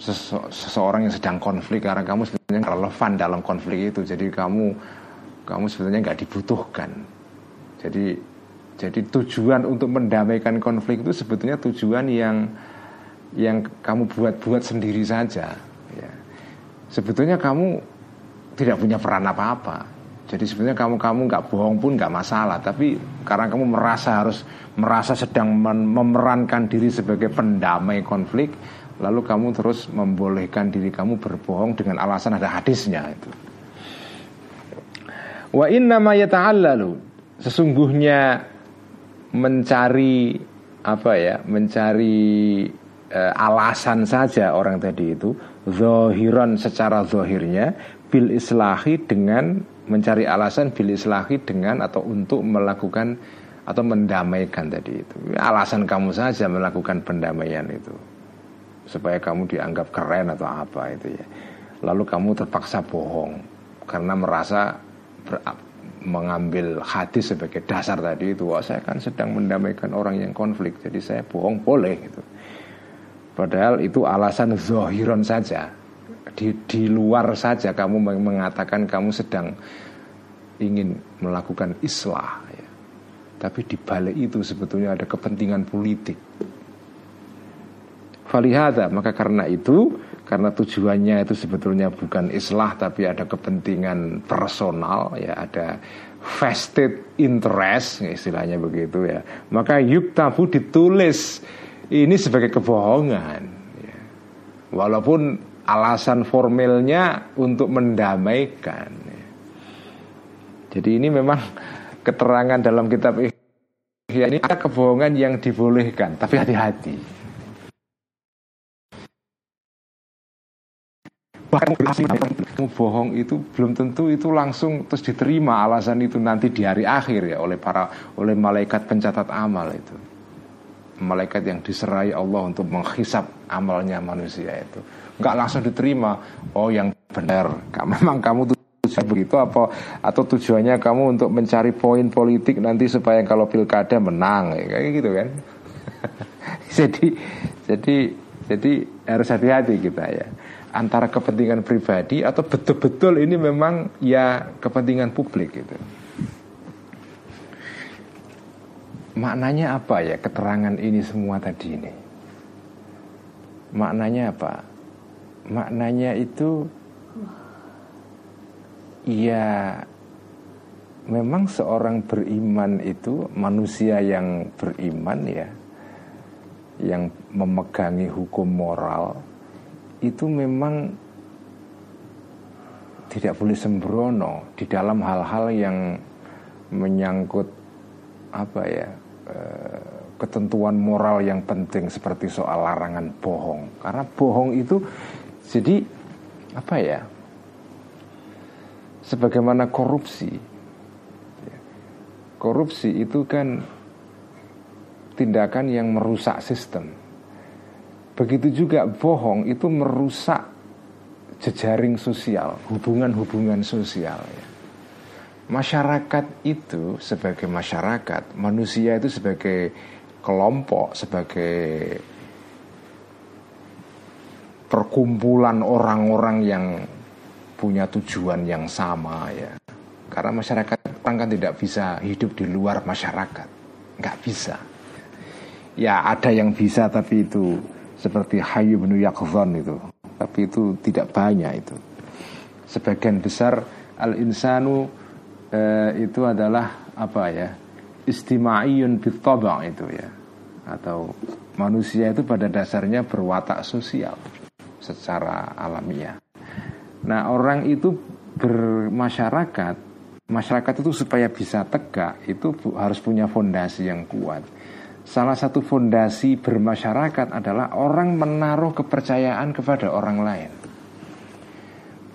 sese seseorang yang sedang konflik. Karena kamu sebenarnya relevan dalam konflik itu. Jadi kamu kamu sebenarnya nggak dibutuhkan. Jadi jadi tujuan untuk mendamaikan konflik itu sebetulnya tujuan yang yang kamu buat-buat sendiri saja. Sebetulnya kamu tidak punya peran apa-apa. Jadi sebenarnya kamu kamu nggak bohong pun nggak masalah. Tapi karena kamu merasa harus merasa sedang memerankan diri sebagai pendamai konflik lalu kamu terus membolehkan diri kamu berbohong dengan alasan ada hadisnya itu. Wa inna ma yata'allalu. Sesungguhnya mencari apa ya, mencari e, alasan saja orang tadi itu zohiron secara zohirnya bil islahi dengan mencari alasan bil islahi dengan atau untuk melakukan atau mendamaikan tadi itu alasan kamu saja melakukan pendamaian itu supaya kamu dianggap keren atau apa itu ya. Lalu kamu terpaksa bohong karena merasa ber, mengambil hadis sebagai dasar tadi itu. Wah, saya kan sedang mendamaikan orang yang konflik, jadi saya bohong boleh gitu. Padahal itu alasan zohiron saja. Di, di luar saja kamu mengatakan kamu sedang ingin melakukan islah ya. Tapi di balik itu sebetulnya ada kepentingan politik Falihada maka karena itu karena tujuannya itu sebetulnya bukan islah tapi ada kepentingan personal ya ada vested interest istilahnya begitu ya maka yuk tabu ditulis ini sebagai kebohongan ya. walaupun alasan formilnya untuk mendamaikan ya. jadi ini memang keterangan dalam kitab ini ada kebohongan yang dibolehkan tapi hati-hati bahkan kamu bohong itu belum tentu itu langsung terus diterima alasan itu nanti di hari akhir ya oleh para oleh malaikat pencatat amal itu malaikat yang diserai Allah untuk menghisap amalnya manusia itu. Nggak langsung diterima oh yang benar. (laughs) Memang kamu tujuan begitu apa atau tujuannya kamu untuk mencari poin politik nanti supaya kalau pilkada menang ya, kayak gitu kan? (laughs) Jadi jadi jadi harus hati-hati kita ya. Antara kepentingan pribadi atau betul-betul ini memang ya kepentingan publik gitu. Maknanya apa ya keterangan ini semua tadi ini? Maknanya apa? Maknanya itu ya memang seorang beriman itu manusia yang beriman ya yang memegangi hukum moral itu memang tidak boleh sembrono di dalam hal-hal yang menyangkut apa ya ketentuan moral yang penting seperti soal larangan bohong karena bohong itu jadi apa ya sebagaimana korupsi korupsi itu kan tindakan yang merusak sistem Begitu juga bohong itu merusak jejaring sosial, hubungan-hubungan sosial. Ya. Masyarakat itu sebagai masyarakat, manusia itu sebagai kelompok, sebagai perkumpulan orang-orang yang punya tujuan yang sama ya. Karena masyarakat orang kan tidak bisa hidup di luar masyarakat, nggak bisa. Ya ada yang bisa tapi itu seperti Hayu bin Yaqzan itu tapi itu tidak banyak itu sebagian besar al insanu eh, itu adalah apa ya? Istima'iyun bitaba itu ya. Atau manusia itu pada dasarnya berwatak sosial secara alamiah. Nah orang itu bermasyarakat masyarakat itu supaya bisa tegak itu harus punya fondasi yang kuat. Salah satu fondasi bermasyarakat adalah orang menaruh kepercayaan kepada orang lain.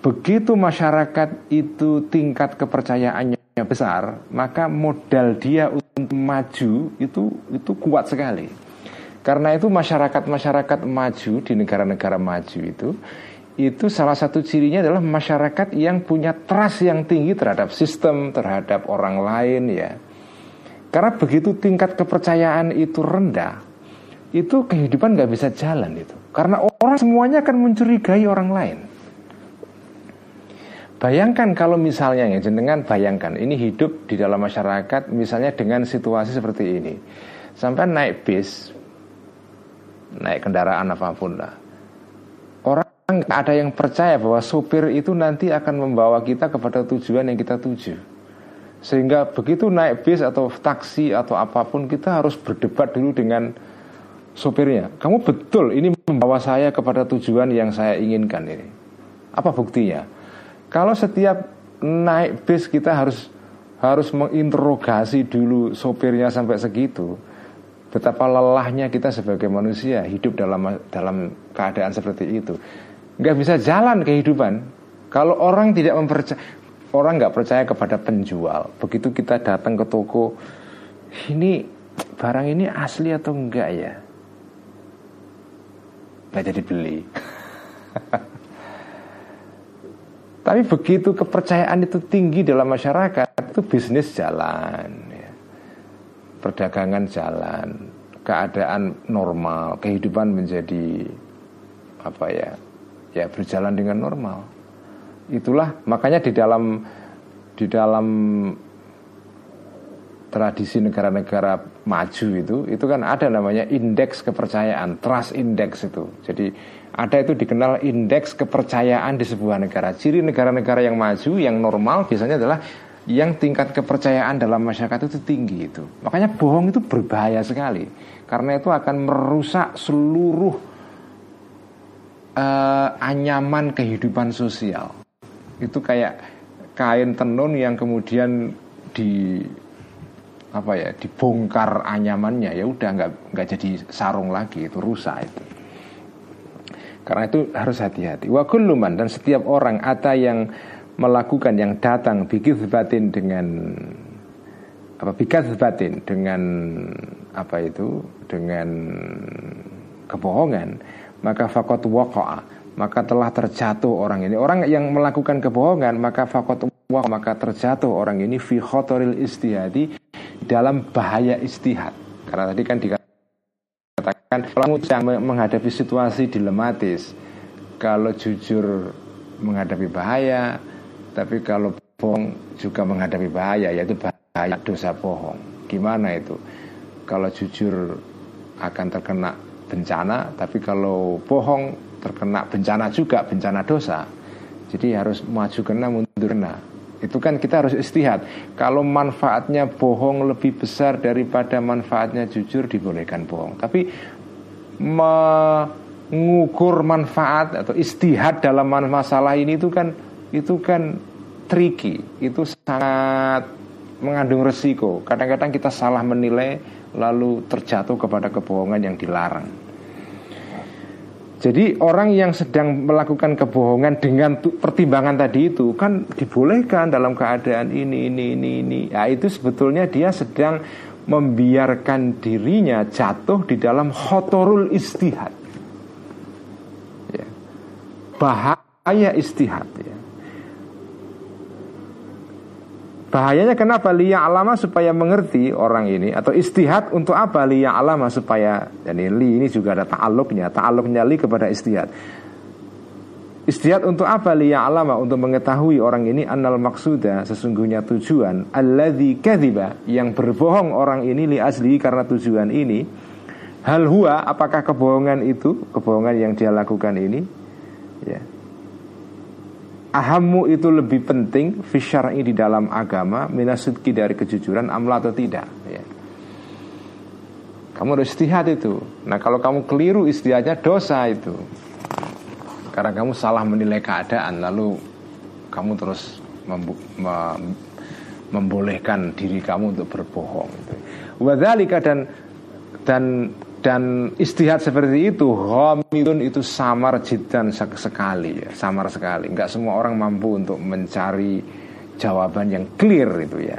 Begitu masyarakat itu tingkat kepercayaannya besar, maka modal dia untuk maju itu itu kuat sekali. Karena itu masyarakat-masyarakat maju di negara-negara maju itu itu salah satu cirinya adalah masyarakat yang punya trust yang tinggi terhadap sistem, terhadap orang lain ya karena begitu tingkat kepercayaan itu rendah, itu kehidupan nggak bisa jalan itu. Karena orang semuanya akan mencurigai orang lain. Bayangkan kalau misalnya ya, jenengan bayangkan ini hidup di dalam masyarakat misalnya dengan situasi seperti ini. Sampai naik bis, naik kendaraan apa pun lah. Orang ada yang percaya bahwa sopir itu nanti akan membawa kita kepada tujuan yang kita tuju. Sehingga begitu naik bis atau taksi atau apa pun kita harus berdebat dulu dengan sopirnya. Kamu betul ini membawa saya kepada tujuan yang saya inginkan ini. Apa buktinya? Kalau setiap naik bis kita harus harus menginterogasi dulu sopirnya sampai segitu. Betapa lelahnya kita sebagai manusia hidup dalam dalam keadaan seperti itu. Nggak bisa jalan kehidupan kalau orang tidak mempercayai orang nggak percaya kepada penjual. Begitu kita datang ke toko, ini barang ini asli atau enggak ya? Nggak jadi beli. (laughs) Tapi begitu kepercayaan itu tinggi dalam masyarakat, itu bisnis jalan, ya. perdagangan jalan, keadaan normal, kehidupan menjadi apa ya, ya berjalan dengan normal. Itulah makanya di dalam di dalam tradisi negara-negara maju itu itu kan ada namanya indeks kepercayaan trust index itu jadi ada itu dikenal indeks kepercayaan di sebuah negara. Ciri negara-negara yang maju yang normal biasanya adalah yang tingkat kepercayaan dalam masyarakat itu tinggi itu. Makanya bohong itu berbahaya sekali. Karena itu akan merusak seluruh uh, anyaman kehidupan sosial. Itu kayak kain tenun yang kemudian di apa ya dibongkar anyamannya. Ya udah nggak nggak jadi sarung lagi itu rusak itu karena itu harus hati-hati wa kulluman dan setiap orang ada yang melakukan yang datang bikin batin dengan apa bikin batin dengan apa itu dengan kebohongan maka fakot waqa'a maka telah terjatuh orang ini orang yang melakukan kebohongan maka fakot waqa'a maka terjatuh orang ini fi khotoril istihadi dalam bahaya istihad. Karena tadi kan dikatakan kalau menghadapi situasi dilematis, kalau jujur menghadapi bahaya, tapi kalau bohong juga menghadapi bahaya, yaitu bahaya dosa bohong. Gimana itu? Kalau jujur akan terkena bencana, tapi kalau bohong terkena bencana juga, bencana dosa. Jadi harus maju kena mundur kena. Itu kan kita harus istihad. Kalau manfaatnya bohong lebih besar daripada manfaatnya jujur dibolehkan bohong. Tapi mengukur manfaat atau istihad dalam masalah ini itu kan itu kan tricky. Itu sangat mengandung resiko. Kadang-kadang kita salah menilai lalu terjatuh kepada kebohongan yang dilarang. Jadi orang yang sedang melakukan kebohongan dengan pertimbangan tadi itu kan dibolehkan dalam keadaan ini ini ini ini. Ya itu sebetulnya dia sedang membiarkan dirinya jatuh di dalam khotorul istihad. Ya. Bahaya istihad ya. Bahayanya kenapa liya alama supaya mengerti orang ini atau istihad untuk apa liya alama supaya dan ini li ini juga ada ta'aluknya ta'aluknya li kepada istihad Istihad untuk apa? Liya alama untuk mengetahui orang ini annal maksuda sesungguhnya tujuan. Alladzi kadhiba yang berbohong orang ini li asli karena tujuan ini. Hal huwa apakah kebohongan itu? Kebohongan yang dia lakukan ini. Ya. Ahamu itu lebih penting fisyar'i di dalam agama minasudki dari kejujuran amla atau tidak. Ya. Kamu harus istihad itu. Nah kalau kamu keliru istihadnya dosa itu Karena kamu salah menilai keadaan Lalu kamu terus mem- membolehkan diri kamu untuk berbohong. Wadhalika dan dan dan istihad seperti itu Hamidun itu samar jidan sekali ya, Samar sekali Enggak semua orang mampu untuk mencari jawaban yang clear itu ya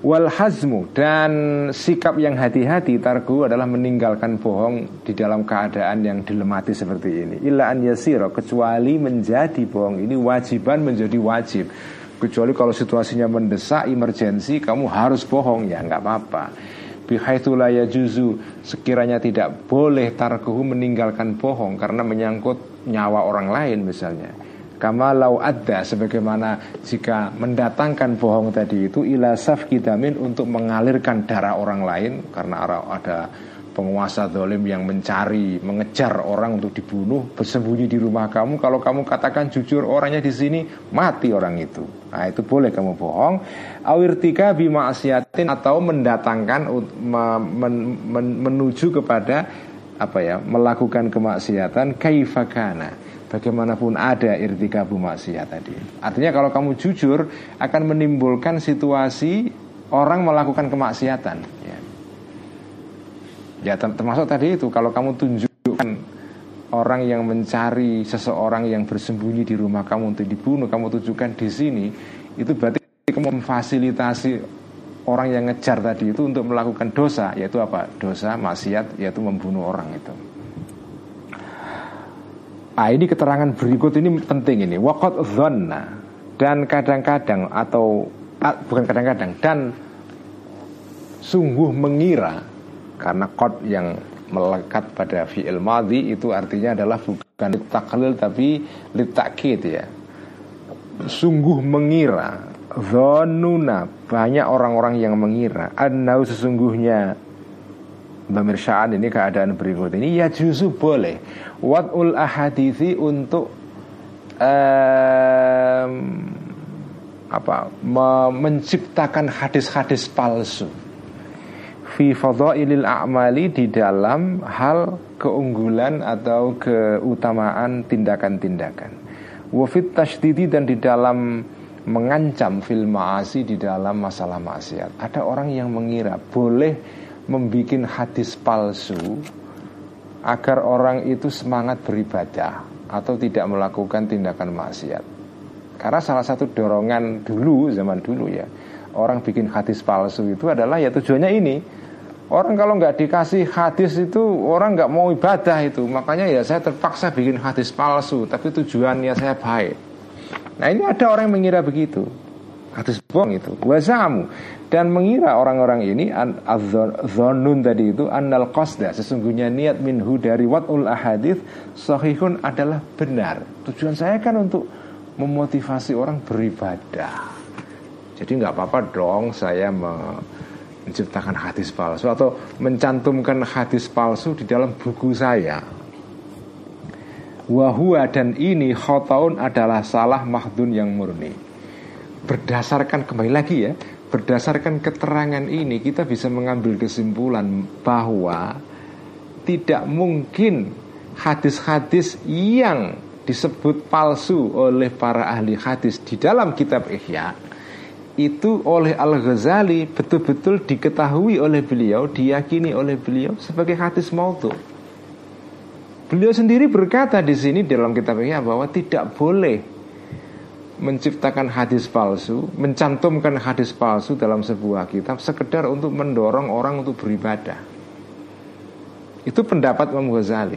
Wal hazmu Dan sikap yang hati-hati Targu adalah meninggalkan bohong Di dalam keadaan yang dilematis seperti ini. Illa an yasiro Kecuali menjadi bohong. Ini wajiban menjadi wajib. Kecuali kalau situasinya mendesak, emergensi Kamu harus bohong. Ya nggak apa-apa. Bihaitsu la yajuzu sekiranya tidak boleh tarkuhu meninggalkan bohong karena menyangkut nyawa orang lain misalnya kama lau adda sebagaimana jika mendatangkan bohong tadi itu ila safkidamin untuk mengalirkan darah orang lain karena ada penguasa dolim yang mencari, mengejar orang untuk dibunuh, bersembunyi di rumah kamu. Kalau kamu katakan jujur orangnya di sini, mati orang itu. Nah itu boleh kamu bohong. Awirtika bima asiatin atau mendatangkan men, men, menuju kepada apa ya melakukan kemaksiatan kaifakana bagaimanapun ada irtika maksiat tadi artinya kalau kamu jujur akan menimbulkan situasi orang melakukan kemaksiatan ya. Ya termasuk tadi itu kalau kamu tunjukkan orang yang mencari seseorang yang bersembunyi di rumah kamu untuk dibunuh, kamu tunjukkan di sini, itu berarti kamu memfasilitasi orang yang ngejar tadi itu untuk melakukan dosa, yaitu apa? Dosa maksiat, yaitu membunuh orang itu. Ah ini keterangan berikut ini penting ini. Wakot zona dan kadang-kadang atau ah, bukan kadang-kadang dan sungguh mengira karena kot yang melekat pada fi'il madhi itu artinya adalah bukan litaklil tapi litakid ya sungguh mengira Zonuna banyak orang-orang yang mengira Annau sesungguhnya Bamir Sya'an ini keadaan berikut ini. Ya justru boleh. Wat'ul ahadithi untuk um, apa menciptakan hadis-hadis palsu. Fi fadhailil a'mali di dalam hal keunggulan atau keutamaan tindakan-tindakan. Wa fit tashdidi dan di dalam mengancam fil ma'asi di dalam masalah maksiat. Ada orang yang mengira boleh membuat hadis palsu agar orang itu semangat beribadah atau tidak melakukan tindakan maksiat. Karena salah satu dorongan dulu zaman dulu ya orang bikin hadis palsu itu adalah ya tujuannya ini. Orang kalau nggak dikasih hadis itu orang nggak mau ibadah itu. Makanya ya saya terpaksa bikin hadis palsu Tapi tujuannya saya baik. Nah ini ada orang yang mengira begitu Hadis bohong itu Wazamu Dan mengira orang-orang ini Zonun tadi itu Annal qasda Sesungguhnya niat minhu dari wat'ul ahadith Sahihun adalah benar Tujuan saya kan untuk memotivasi orang beribadah. Jadi nggak apa-apa dong saya menciptakan hadis palsu atau mencantumkan hadis palsu di dalam buku saya. Wahua dan ini khotaun adalah salah mahdun yang murni. Berdasarkan kembali lagi ya, berdasarkan keterangan ini kita bisa mengambil kesimpulan bahwa tidak mungkin hadis-hadis yang disebut palsu oleh para ahli hadis di dalam kitab Ihya itu oleh Al-Ghazali betul-betul diketahui oleh beliau, diyakini oleh beliau sebagai hadis maudhu. Beliau sendiri berkata di sini dalam kitab Ihya bahwa tidak boleh menciptakan hadis palsu, mencantumkan hadis palsu dalam sebuah kitab sekedar untuk mendorong orang untuk beribadah. Itu pendapat Imam Ghazali.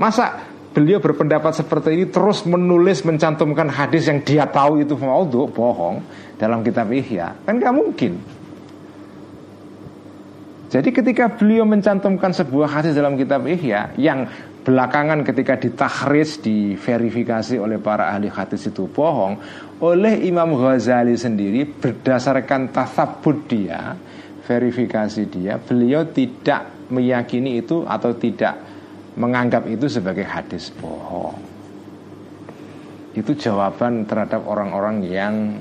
Masa beliau berpendapat seperti ini terus menulis mencantumkan hadis yang dia tahu itu maudhu bohong dalam kitab Ihya kan nggak mungkin jadi ketika beliau mencantumkan sebuah hadis dalam kitab Ihya yang belakangan ketika ditahris diverifikasi oleh para ahli hadis itu bohong oleh Imam Ghazali sendiri berdasarkan tasabut dia verifikasi dia beliau tidak meyakini itu atau tidak menganggap itu sebagai hadis bohong. Itu jawaban terhadap orang-orang yang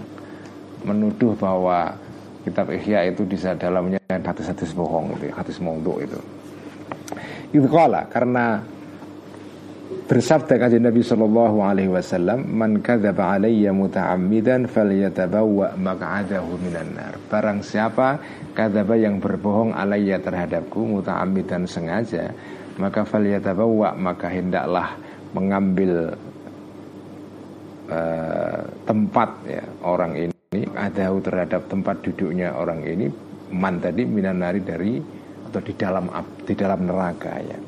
menuduh bahwa kitab Ihya itu di dalamnya hadis-hadis bohong itu, hadis mondok itu. Itu karena bersabda kajian Nabi Shallallahu Alaihi Wasallam, "Man kadzaba alayya muta'ammidan falyatabawwa maq'adahu minan nar." Barang siapa kadzaba yang berbohong alayya terhadapku muta'ammidan sengaja, maka falyatabawwa maka hendaklah mengambil uh, tempat ya orang ini adahu terhadap tempat duduknya orang ini man tadi minanari dari atau di dalam di dalam neraka ya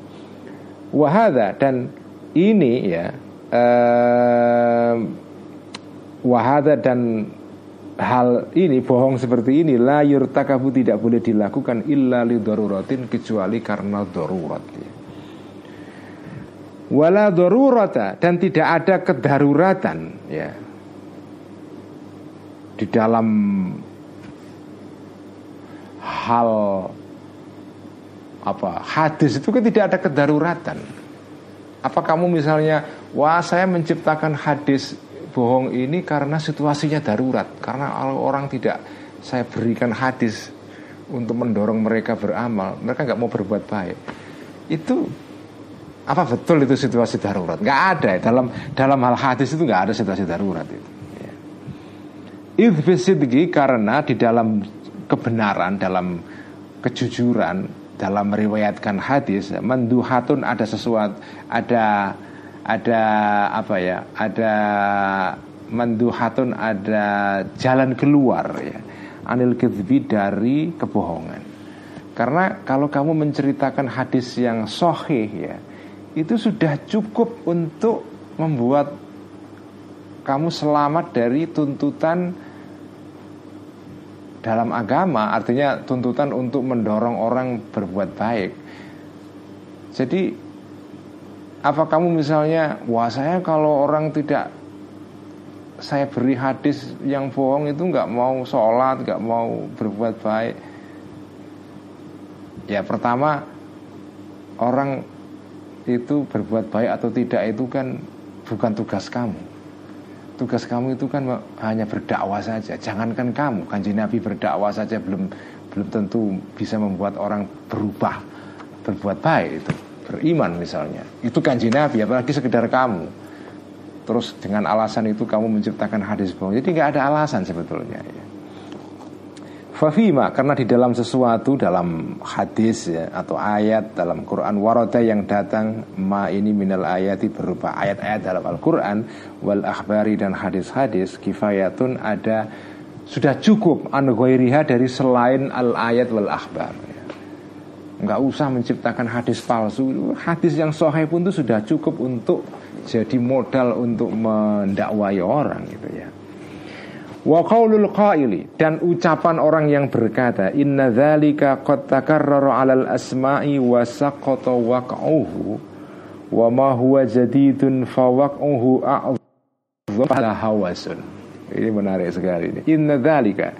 wahada dan ini ya uh, wahada dan hal ini bohong seperti ini la yurtakabu tidak boleh dilakukan illa li daruratin kecuali karena darurat ya. Wala darurata dan tidak ada kedaruratan ya di dalam hal apa hadis itu kan tidak ada kedaruratan apa kamu misalnya wah saya menciptakan hadis bohong ini karena situasinya darurat karena orang tidak saya berikan hadis untuk mendorong mereka beramal mereka nggak mau berbuat baik itu apa betul itu situasi darurat? Gak ada dalam dalam hal hadis itu nggak ada situasi darurat itu. Ya. karena di dalam kebenaran, dalam kejujuran, dalam meriwayatkan hadis, menduhatun ada sesuatu, ada ada apa ya? Ada menduhatun ada jalan keluar ya. Anil kizbi dari kebohongan. Karena kalau kamu menceritakan hadis yang sohih ya, itu sudah cukup untuk membuat kamu selamat dari tuntutan dalam agama, artinya tuntutan untuk mendorong orang berbuat baik. Jadi apa kamu misalnya, wah saya kalau orang tidak saya beri hadis yang bohong itu nggak mau sholat, nggak mau berbuat baik. Ya pertama orang itu berbuat baik atau tidak itu kan bukan tugas kamu. Tugas kamu itu kan hanya berdakwah saja. Jangankan kamu, kanji Nabi berdakwah saja belum belum tentu bisa membuat orang berubah berbuat baik itu beriman misalnya itu kanji Nabi apalagi sekedar kamu terus dengan alasan itu kamu menciptakan hadis bohong jadi nggak ada alasan sebetulnya ya. Fafima karena di dalam sesuatu dalam hadis ya, atau ayat dalam Quran waroda yang datang ma ini minal ayati berupa ayat-ayat dalam Al-Quran wal akhbari dan hadis-hadis kifayatun ada sudah cukup anu dari selain al ayat wal akhbar ya. nggak usah menciptakan hadis palsu hadis yang sahih pun itu sudah cukup untuk jadi modal untuk mendakwai orang gitu ya Wa qaulul qaili dan ucapan orang yang berkata inna dzalika qad takarrara 'alal asma'i wa saqata waq'uhu wa ma huwa jadidun fa waq'uhu a'dhamu hawasun. Ini menarik sekali ini. Inna dzalika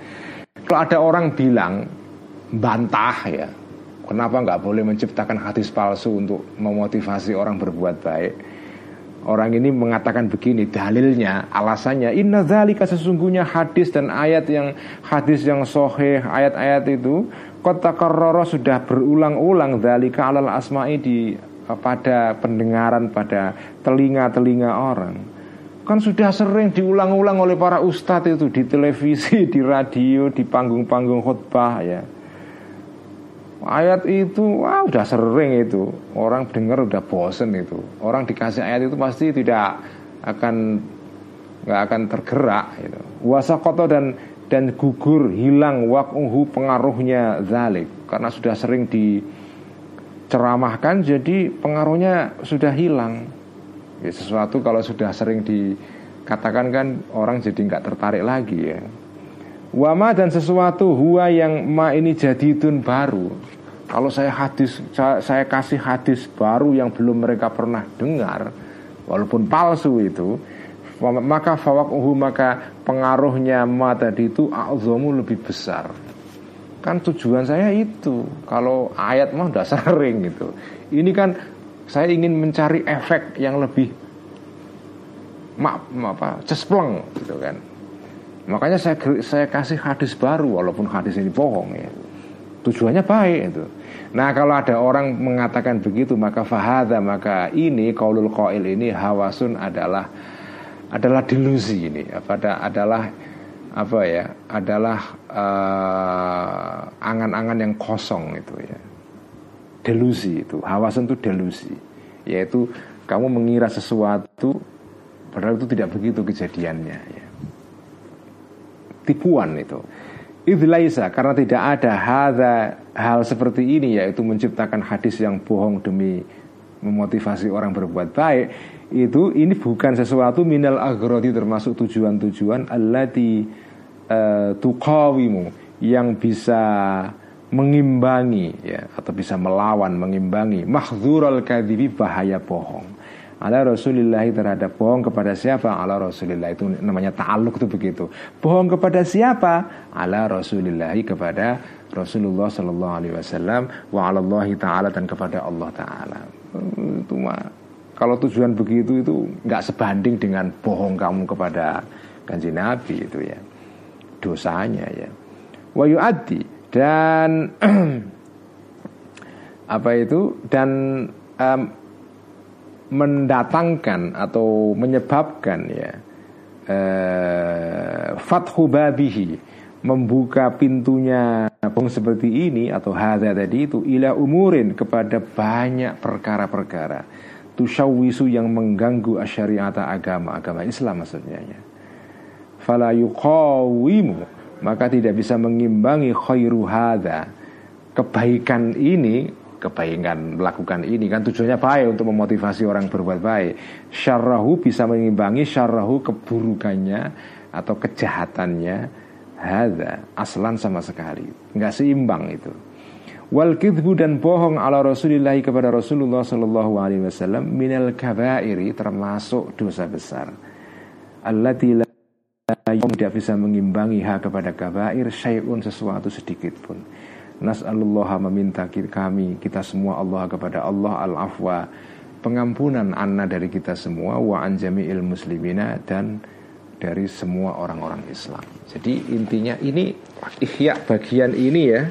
kalau ada orang bilang bantah ya, kenapa nggak boleh menciptakan hadis palsu untuk memotivasi orang berbuat baik? Orang ini mengatakan begini dalilnya, alasannya inna dzalika sesungguhnya hadis dan ayat yang hadis yang soheh ayat-ayat itu kota karroro sudah berulang-ulang dzalika alal asma'i di pada pendengaran pada telinga-telinga orang. Kan sudah sering diulang-ulang oleh para ustadz itu di televisi, di radio, di panggung-panggung khutbah ya. Ayat itu wah udah sering itu. Orang dengar udah bosen itu. Orang dikasih ayat itu pasti tidak akan nggak akan tergerak gitu. Wasakoto dan dan gugur hilang wakuhu pengaruhnya zalik. Karena sudah sering diceramahkan jadi pengaruhnya sudah hilang. Ya, sesuatu kalau sudah sering dikatakan kan orang jadi nggak tertarik lagi ya Wama dan sesuatu huwa yang ma ini jadi tun baru. Kalau saya hadis saya, kasih hadis baru yang belum mereka pernah dengar, walaupun palsu itu, maka fawakuhu maka pengaruhnya ma tadi itu azomu lebih besar. Kan tujuan saya itu. Kalau ayat mah udah (laughs) sering gitu. Ini kan saya ingin mencari efek yang lebih mak apa cespleng gitu kan Makanya saya saya kasih hadis baru walaupun hadis ini bohong ya. Tujuannya baik itu. Nah kalau ada orang mengatakan begitu maka fahada maka ini kaulul qail ini hawasun adalah adalah delusi ini. Pada adalah apa ya adalah angan angan-angan yang kosong itu ya. Delusi itu. Hawasun itu delusi. Yaitu kamu mengira sesuatu padahal itu tidak begitu kejadiannya ya tipuan itu. Idlaisa karena tidak ada hada hal seperti ini yaitu menciptakan hadis yang bohong demi memotivasi orang berbuat baik itu ini bukan sesuatu minal agrodi termasuk tujuan-tujuan allati uh, tuqawimu yang bisa mengimbangi ya atau bisa melawan mengimbangi mahdzurul kadzibi bahaya bohong ala Rasulillah terhadap bohong kepada siapa? Ala Rasulillah. Itu namanya ta'aluk itu begitu. Bohong kepada siapa? Ala Rasulillah kepada Rasulullah Sallallahu Alaihi Wasallam wa alallahi taala dan kepada Allah taala. Itu mah kalau tujuan begitu itu nggak sebanding dengan bohong kamu kepada kanji Nabi itu ya. Dosanya ya. Wa yu'addi dan (clears throat) apa itu? Dan um, mendatangkan atau menyebabkan ya eh, fathu babihi membuka pintunya bong seperti ini atau hadza tadi itu ila umurin kepada banyak perkara-perkara. Tusyawisu yang mengganggu asyariata agama agama Islam maksudnya ya. Fala yuqawimu maka tidak bisa mengimbangi khairu hadza. Kebaikan ini kebaikan melakukan ini kan tujuannya baik untuk memotivasi orang berbuat baik. Syarrahu bisa mengimbangi syarrahu keburukannya atau kejahatannya. Hadza aslan sama sekali. Nggak seimbang itu. Wal kidbu dan bohong ala Rasulillah kepada Rasulullah Shallallahu Alaihi Wasallam minal kabairi termasuk dosa besar. Allati tidak bisa mengimbangi hak kepada kabair syai'un sesuatu sedikit pun. Nas'alullah meminta kami kita semua Allah kepada Allah al-afwa pengampunan anna dari kita semua wa an jami'il muslimina dan dari semua orang-orang Islam. Jadi intinya ini ihya bagian ini ya.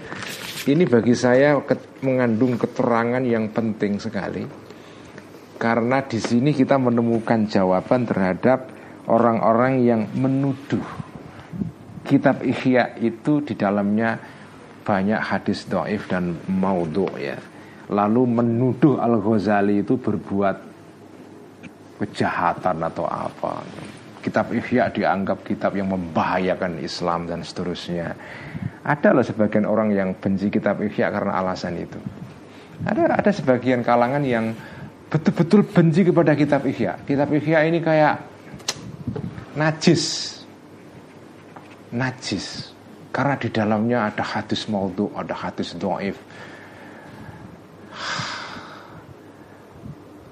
Ini bagi saya mengandung keterangan yang penting sekali. Karena di sini kita menemukan jawaban terhadap orang-orang yang menuduh kitab Ihya itu di dalamnya banyak hadis doif dan maudhu ya. Lalu menuduh Al Ghazali itu berbuat kejahatan atau apa. Kitab Ihya dianggap kitab yang membahayakan Islam dan seterusnya. Ada loh sebagian orang yang benci kitab Ihya karena alasan itu. Ada ada sebagian kalangan yang betul-betul benci kepada kitab Ihya. Kitab Ihya ini kayak najis najis karena di dalamnya ada hadis maudhu, ada hadis doif.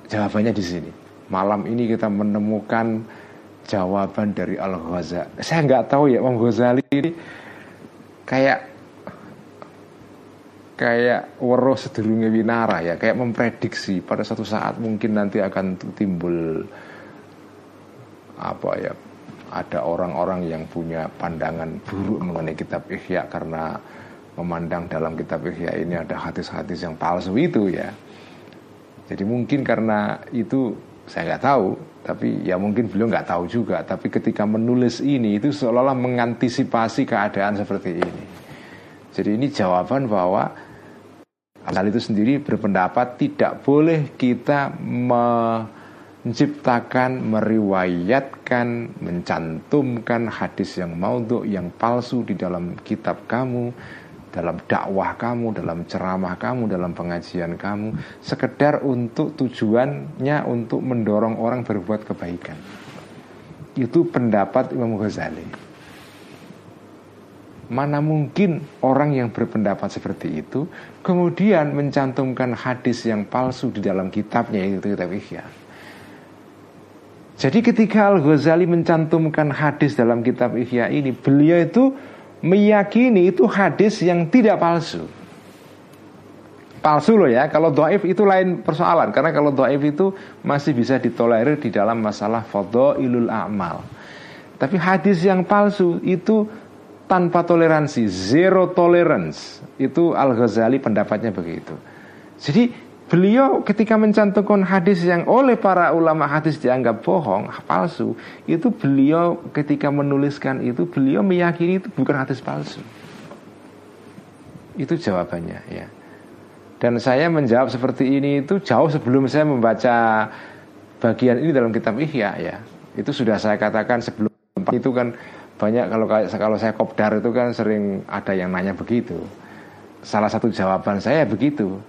Jawabannya di sini. Malam ini kita menemukan jawaban dari Al Ghazali. Saya nggak tahu ya, Imam Ghazali ini kayak kayak wero sedurunge winara ya, kayak memprediksi pada satu saat mungkin nanti akan timbul apa ya ada orang-orang yang punya pandangan buruk mengenai kitab Ihya karena memandang dalam kitab Ihya ini ada hadis-hadis yang palsu itu ya. Jadi mungkin karena itu saya nggak tahu, tapi ya mungkin beliau nggak tahu juga. Tapi ketika menulis ini itu seolah-olah mengantisipasi keadaan seperti ini. Jadi ini jawaban bahwa hal itu sendiri berpendapat tidak boleh kita me menciptakan, meriwayatkan, mencantumkan hadis yang maudhu, yang palsu di dalam kitab kamu, dalam dakwah kamu, dalam ceramah kamu, dalam pengajian kamu, sekedar untuk tujuannya untuk mendorong orang berbuat kebaikan. Itu pendapat Imam Ghazali. Mana mungkin orang yang berpendapat seperti itu kemudian mencantumkan hadis yang palsu di dalam kitabnya itu kitab Ihya. Jadi ketika Al-Ghazali mencantumkan hadis dalam kitab Ihya ini Beliau itu meyakini itu hadis yang tidak palsu. Palsu loh ya Kalau do'if itu lain persoalan. Karena kalau do'if itu masih bisa ditolerir di dalam masalah ilul a'mal. Tapi hadis yang palsu itu tanpa toleransi Zero tolerance. Itu Al-Ghazali pendapatnya begitu. Jadi Beliau ketika mencantumkan hadis yang oleh para ulama hadis dianggap bohong, palsu, itu beliau ketika menuliskan itu beliau meyakini itu bukan hadis palsu. Itu jawabannya ya. Dan saya menjawab seperti ini itu jauh sebelum saya membaca bagian ini dalam kitab Ihya ya. Itu sudah saya katakan sebelum itu kan banyak kalau kalau saya kopdar itu kan sering ada yang nanya begitu. Salah satu jawaban saya begitu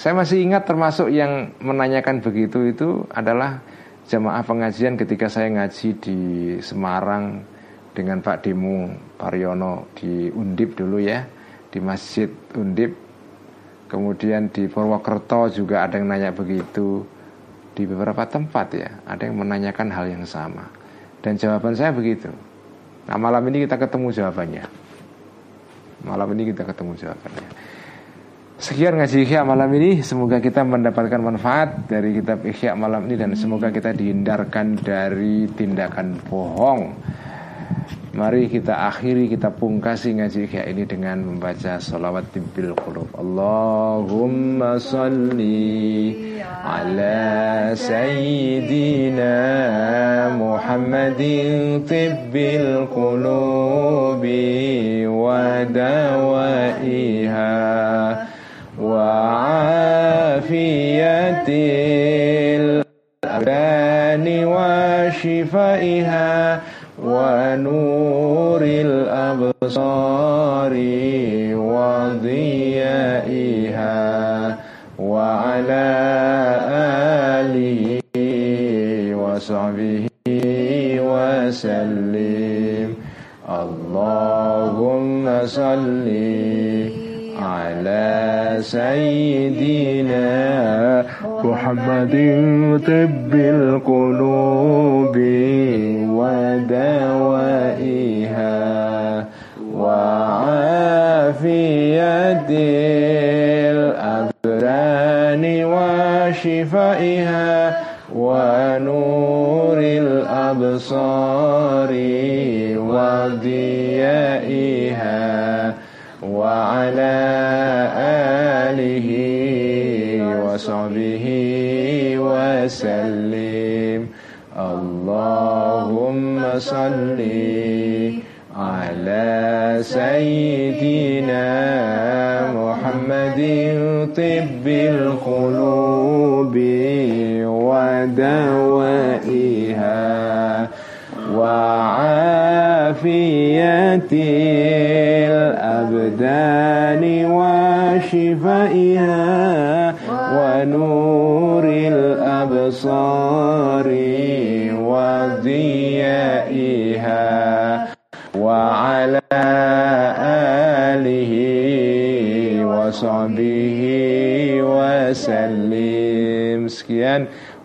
saya masih ingat termasuk yang menanyakan begitu itu adalah jamaah pengajian ketika saya ngaji di Semarang dengan Pak Dimu Pariono di Undip dulu ya di Masjid Undip. Kemudian di Purwokerto juga ada yang nanya begitu. Di beberapa tempat ya ada yang menanyakan hal yang sama. Dan jawaban saya begitu. Nah malam ini kita ketemu jawabannya. Malam ini kita ketemu jawabannya Sekian ngaji Ikhya malam ini. Semoga kita mendapatkan manfaat dari kitab Ikhya malam ini Dan semoga kita dihindarkan dari tindakan bohong. Mari kita akhiri, kita pungkasi ngaji Ikhya ini dengan membaca salawat timbil qulub. Allahumma salli ala sayyidina Muhammadin tibbil qulubi wa dawaiha الأبدان وشفائها ونور الأبصار وضيائها وعلى آله وصحبه وسلم. اللهم صلِّ على سيدنا محمد طب القلوب ودوائها وعافية الأبدان وشفائها ونور الأبصار وضيائها وعلى آله وصحبه وسلم. اللهم صلِّ على سيدنا محمد طب القلوب ودوائها. وعافية الأبدان وشفائها ونور الأبصار وضيائها وعلى آله وصحبه وسلم. sekian